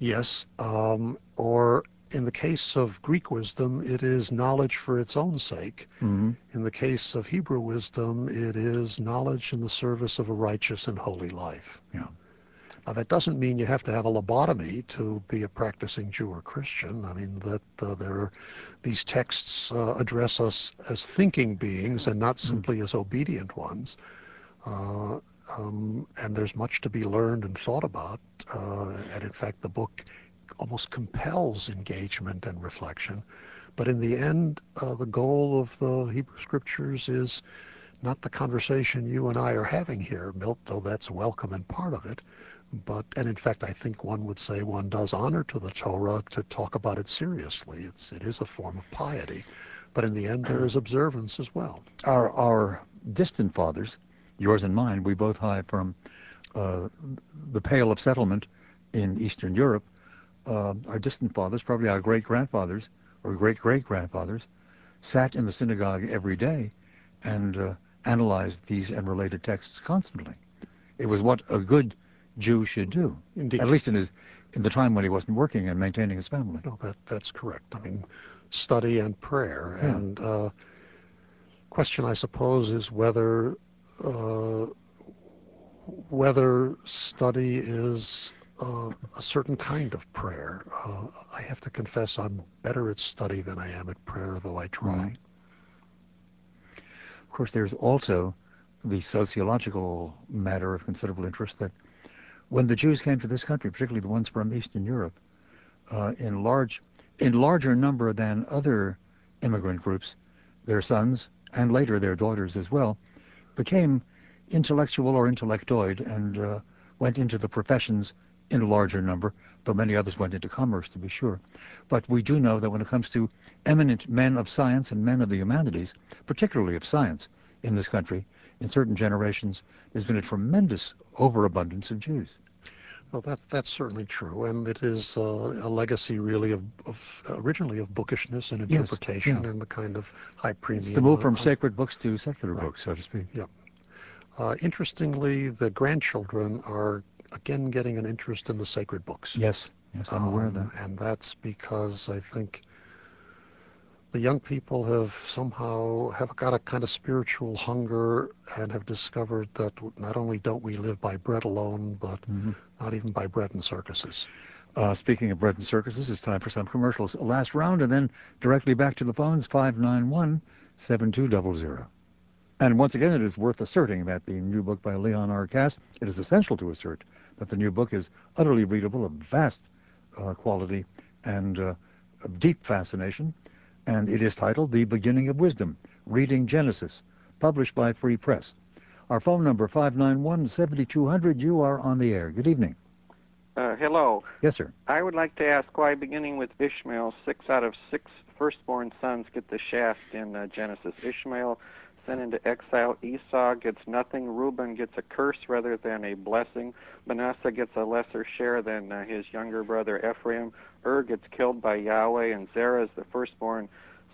Yes, um, or in the case of Greek wisdom, it is knowledge for its own sake. Mm-hmm. In the case of Hebrew wisdom, it is knowledge in the service of a righteous and holy life. Yeah. Uh, that doesn't mean you have to have a lobotomy to be a practicing Jew or Christian. I mean that uh, there are, these texts uh, address us as thinking beings and not hmm. simply as obedient ones. Uh, um, and there's much to be learned and thought about. Uh, and in fact, the book almost compels engagement and reflection. But in the end, uh, the goal of the Hebrew Scriptures is not the conversation you and I are having here, Milt, though that's welcome and part of it, but and in fact I think one would say one does honor to the Torah to talk about it seriously. It's it is a form of piety, but in the end there is observance as well. Our our distant fathers, yours and mine, we both high from uh, the Pale of Settlement in Eastern Europe. Uh, our distant fathers, probably our great grandfathers or great great grandfathers, sat in the synagogue every day and uh, analyzed these and related texts constantly. It was what a good Jew should do. Indeed. At least in his in the time when he wasn't working and maintaining his family. No, that that's correct. I mean, study and prayer. Yeah. And uh, question, I suppose, is whether uh, whether study is uh, a certain kind of prayer. Uh, I have to confess, I'm better at study than I am at prayer, though I try. Of course, there's also the sociological matter of considerable interest that when the Jews came to this country, particularly the ones from Eastern Europe, uh, in large, in larger number than other immigrant groups, their sons and later their daughters as well, became intellectual or intellectoid and uh, went into the professions in a larger number, though many others went into commerce to be sure. But we do know that when it comes to eminent men of science and men of the humanities, particularly of science in this country, in certain generations, there's been a tremendous overabundance of Jews. Well, that that's certainly true, and it is uh, a legacy, really, of, of, originally of bookishness and interpretation, yes, yeah. and the kind of high premium. It's the move from uh, sacred books to secular right. books, so to speak. Yeah. Uh, interestingly, the grandchildren are again getting an interest in the sacred books. Yes, yes, I'm um, aware of that, and that's because I think the young people have somehow have got a kind of spiritual hunger and have discovered that not only don't we live by bread alone, but mm-hmm. not even by bread and circuses. Uh, speaking of bread and circuses, it's time for some commercials. Last round, and then directly back to the phones, 591-7200. And once again, it is worth asserting that the new book by Leon R. Kass, it is essential to assert that the new book is utterly readable, of vast uh, quality, and uh, of deep fascination and it is titled The Beginning of Wisdom, Reading Genesis, published by Free Press. Our phone number, 591-7200, you are on the air. Good evening. Uh, hello. Yes, sir. I would like to ask why, beginning with Ishmael, six out of six firstborn sons get the shaft in uh, Genesis. Ishmael sent into exile. Esau gets nothing. Reuben gets a curse rather than a blessing. Manasseh gets a lesser share than uh, his younger brother Ephraim. Ur gets killed by Yahweh, and Zerah is the firstborn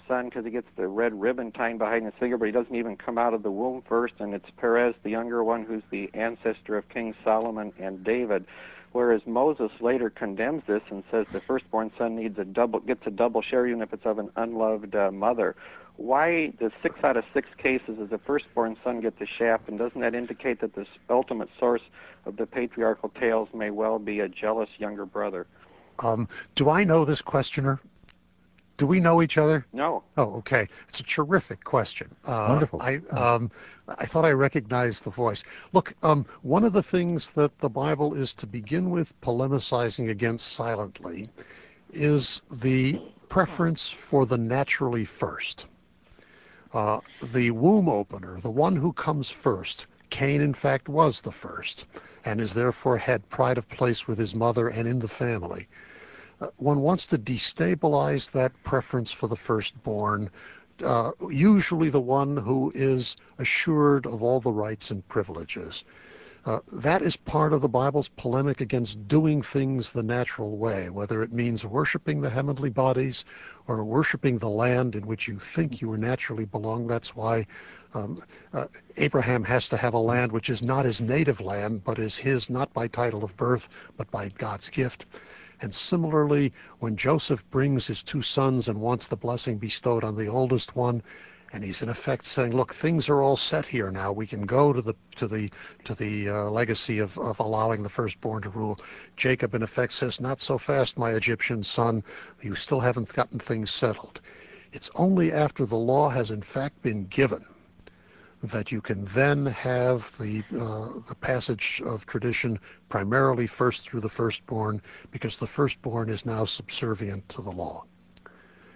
son because he gets the red ribbon tied behind his finger, but he doesn't even come out of the womb first. And it's Perez, the younger one, who's the ancestor of King Solomon and David. Whereas Moses later condemns this and says the firstborn son needs a double gets a double share even if it's of an unloved uh, mother. Why does six out of six cases does the firstborn son get the shaft, and doesn't that indicate that the ultimate source of the patriarchal tales may well be a jealous younger brother? Um, do I know this questioner? Do we know each other? No. Oh, okay. It's a terrific question. Uh, Wonderful. I um, I thought I recognized the voice. Look, um, one of the things that the Bible is to begin with polemicizing against silently is the preference for the naturally first. Uh, the womb opener, the one who comes first, Cain in fact was the first, and is therefore had pride of place with his mother and in the family. Uh, one wants to destabilize that preference for the firstborn, uh, usually the one who is assured of all the rights and privileges. Uh, that is part of the Bible's polemic against doing things the natural way, whether it means worshiping the heavenly bodies or worshiping the land in which you think you naturally belong. That's why um, uh, Abraham has to have a land which is not his native land, but is his not by title of birth, but by God's gift. And similarly, when Joseph brings his two sons and wants the blessing bestowed on the oldest one, and he's in effect saying, "Look, things are all set here now. We can go to the to the to the uh, legacy of, of allowing the firstborn to rule." Jacob, in effect, says, "Not so fast, my Egyptian son. You still haven't gotten things settled." It's only after the law has in fact been given that you can then have the uh, the passage of tradition primarily first through the firstborn, because the firstborn is now subservient to the law.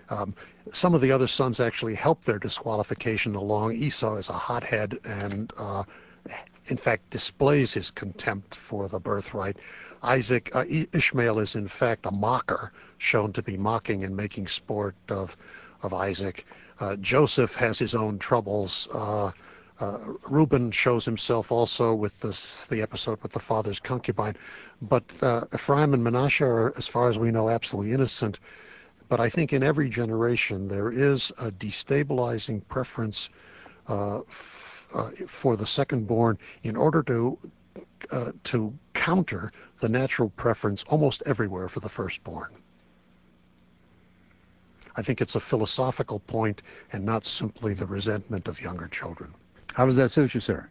Um, some of the other sons actually help their disqualification along. Esau is a hothead and, uh, in fact, displays his contempt for the birthright. Isaac, uh, Ishmael is in fact a mocker, shown to be mocking and making sport of of Isaac. Uh, Joseph has his own troubles. Uh, uh, Reuben shows himself also with this, the episode with the father's concubine. But uh, Ephraim and Manasseh are, as far as we know, absolutely innocent. But I think in every generation there is a destabilizing preference uh, f- uh, for the second born in order to uh, to counter the natural preference almost everywhere for the firstborn. I think it's a philosophical point and not simply the resentment of younger children. How does that suit you, sir?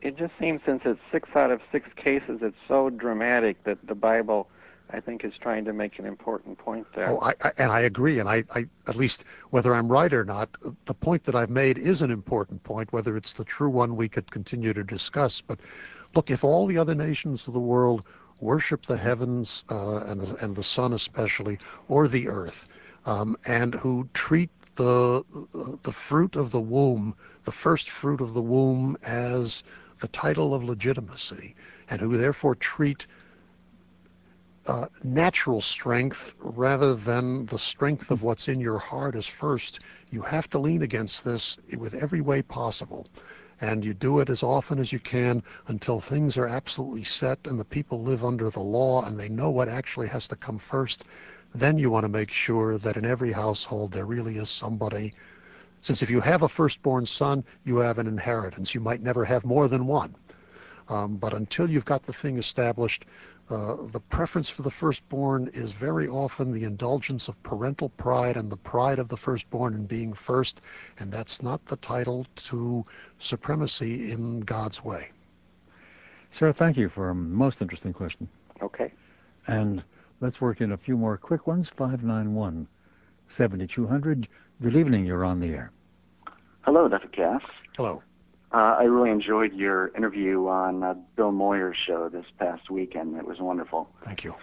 It just seems since it's six out of six cases, it's so dramatic that the Bible I think is trying to make an important point there. Oh, I, I, and I agree. And I, I, at least whether I'm right or not, the point that I've made is an important point. Whether it's the true one, we could continue to discuss. But look, if all the other nations of the world worship the heavens uh, and and the sun especially, or the earth, um, and who treat the the fruit of the womb, the first fruit of the womb, as the title of legitimacy, and who therefore treat uh, natural strength rather than the strength of what's in your heart is first. You have to lean against this with every way possible. And you do it as often as you can until things are absolutely set and the people live under the law and they know what actually has to come first. Then you want to make sure that in every household there really is somebody. Since if you have a firstborn son, you have an inheritance. You might never have more than one. Um, but until you've got the thing established, Uh, the preference for the firstborn is very often the indulgence of parental pride and the pride of the firstborn in being first, and that's not the title to supremacy in God's way. Sir, thank you for a most interesting question. Okay. And let's work in a few more quick ones. 591 7200. Good evening. You're on the air. Hello, Dr. Kass. Hello. Uh, I really enjoyed your interview on uh, Bill Moyers' show this past weekend. It was wonderful. Thank you.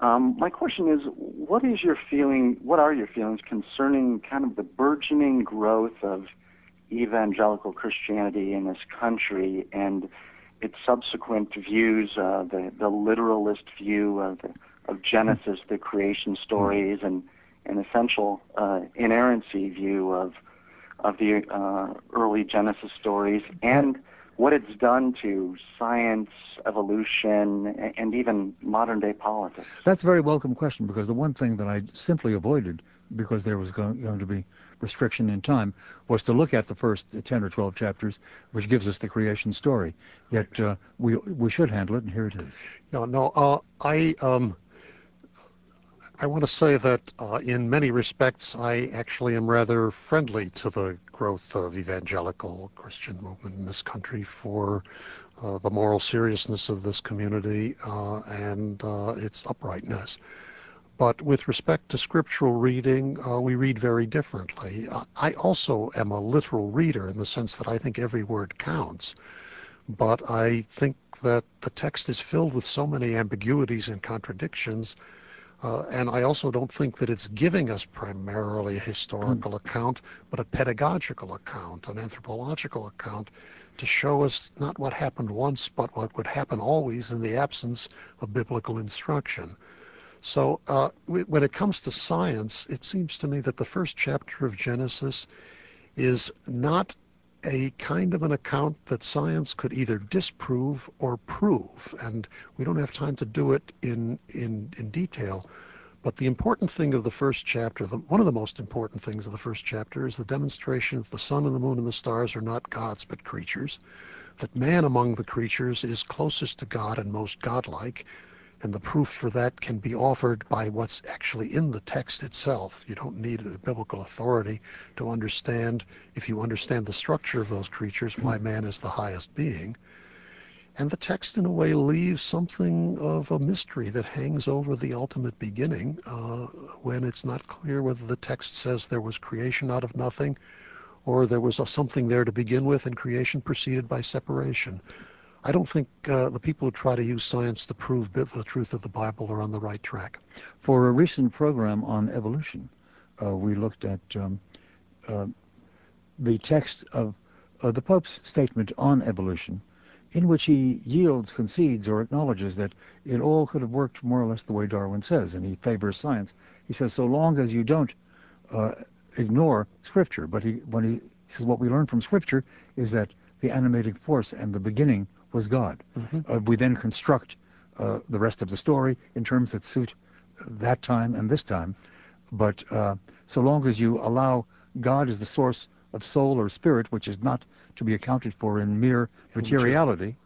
Um, my question is, what is your feeling? What are your feelings concerning kind of the burgeoning growth of evangelical Christianity in this country and its subsequent views, uh, the the literalist view of of Genesis, the creation stories, and an essential uh, inerrancy view of of the uh, early Genesis stories and what it's done to science, evolution, and even modern day politics? That's a very welcome question because the one thing that I simply avoided because there was going, going to be restriction in time was to look at the first 10 or 12 chapters, which gives us the creation story. Yet uh, we we should handle it, and here it is. No, no, uh, I um, I want to say that uh, in many respects, I actually am rather friendly to the growth of evangelical Christian movement in this country for uh, the moral seriousness of this community uh, and uh, its uprightness. But with respect to scriptural reading, uh, we read very differently. I also am a literal reader in the sense that I think every word counts. But I think that the text is filled with so many ambiguities and contradictions uh, and I also don't think that it's giving us primarily a historical mm. account, but a pedagogical account, an anthropological account, to show us not what happened once, but what would happen always in the absence of biblical instruction. So uh, when it comes to science, it seems to me that the first chapter of Genesis is not a kind of an account that science could either disprove or prove. And we don't have time to do it in, in, detail. But the important thing of the first chapter, one of the most important things of the first chapter, is the demonstration that the sun and the moon and the stars are not gods but creatures, that man among the creatures is closest to God and most godlike, And the proof for that can be offered by what's actually in the text itself. You don't need a biblical authority to understand, if you understand the structure of those creatures, why man is the highest being. And the text, in a way, leaves something of a mystery that hangs over the ultimate beginning uh, when it's not clear whether the text says there was creation out of nothing or there was a something there to begin with and creation preceded by separation. I don't think uh, the people who try to use science to prove the truth of the Bible are on the right track. For a recent program on evolution, uh, we looked at um, uh, the text of uh, the Pope's statement on evolution, in which he yields, concedes, or acknowledges that it all could have worked more or less the way Darwin says, and he favors science. He says, so long as you don't uh, ignore Scripture, but he, when he says what we learn from Scripture is that the animating force and the beginning was God. Mm-hmm. Uh, we then construct uh, the rest of the story in terms that suit that time and this time. But uh, so long as you allow God as the source of soul or spirit, which is not to be accounted for in mere materiality,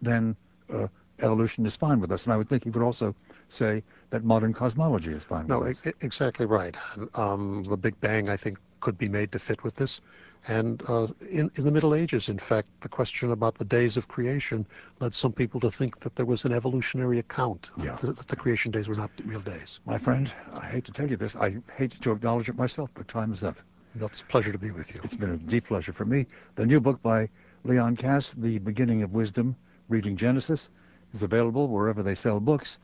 then uh, evolution is fine with us. And I would think he would also say that modern cosmology is fine no, with us. No, exactly right. Um, the Big Bang, I think, could be made to fit with this. And uh, in, in the Middle Ages, in fact, the question about the days of creation led some people to think that there was an evolutionary account, yeah. that, that the creation days were not real days. My friend, I hate to tell you this. I hate to acknowledge it myself, but time is up. It's a pleasure to be with you. It's been a deep pleasure for me. The new book by Leon Kass, The Beginning of Wisdom, Reading Genesis, is available wherever they sell books.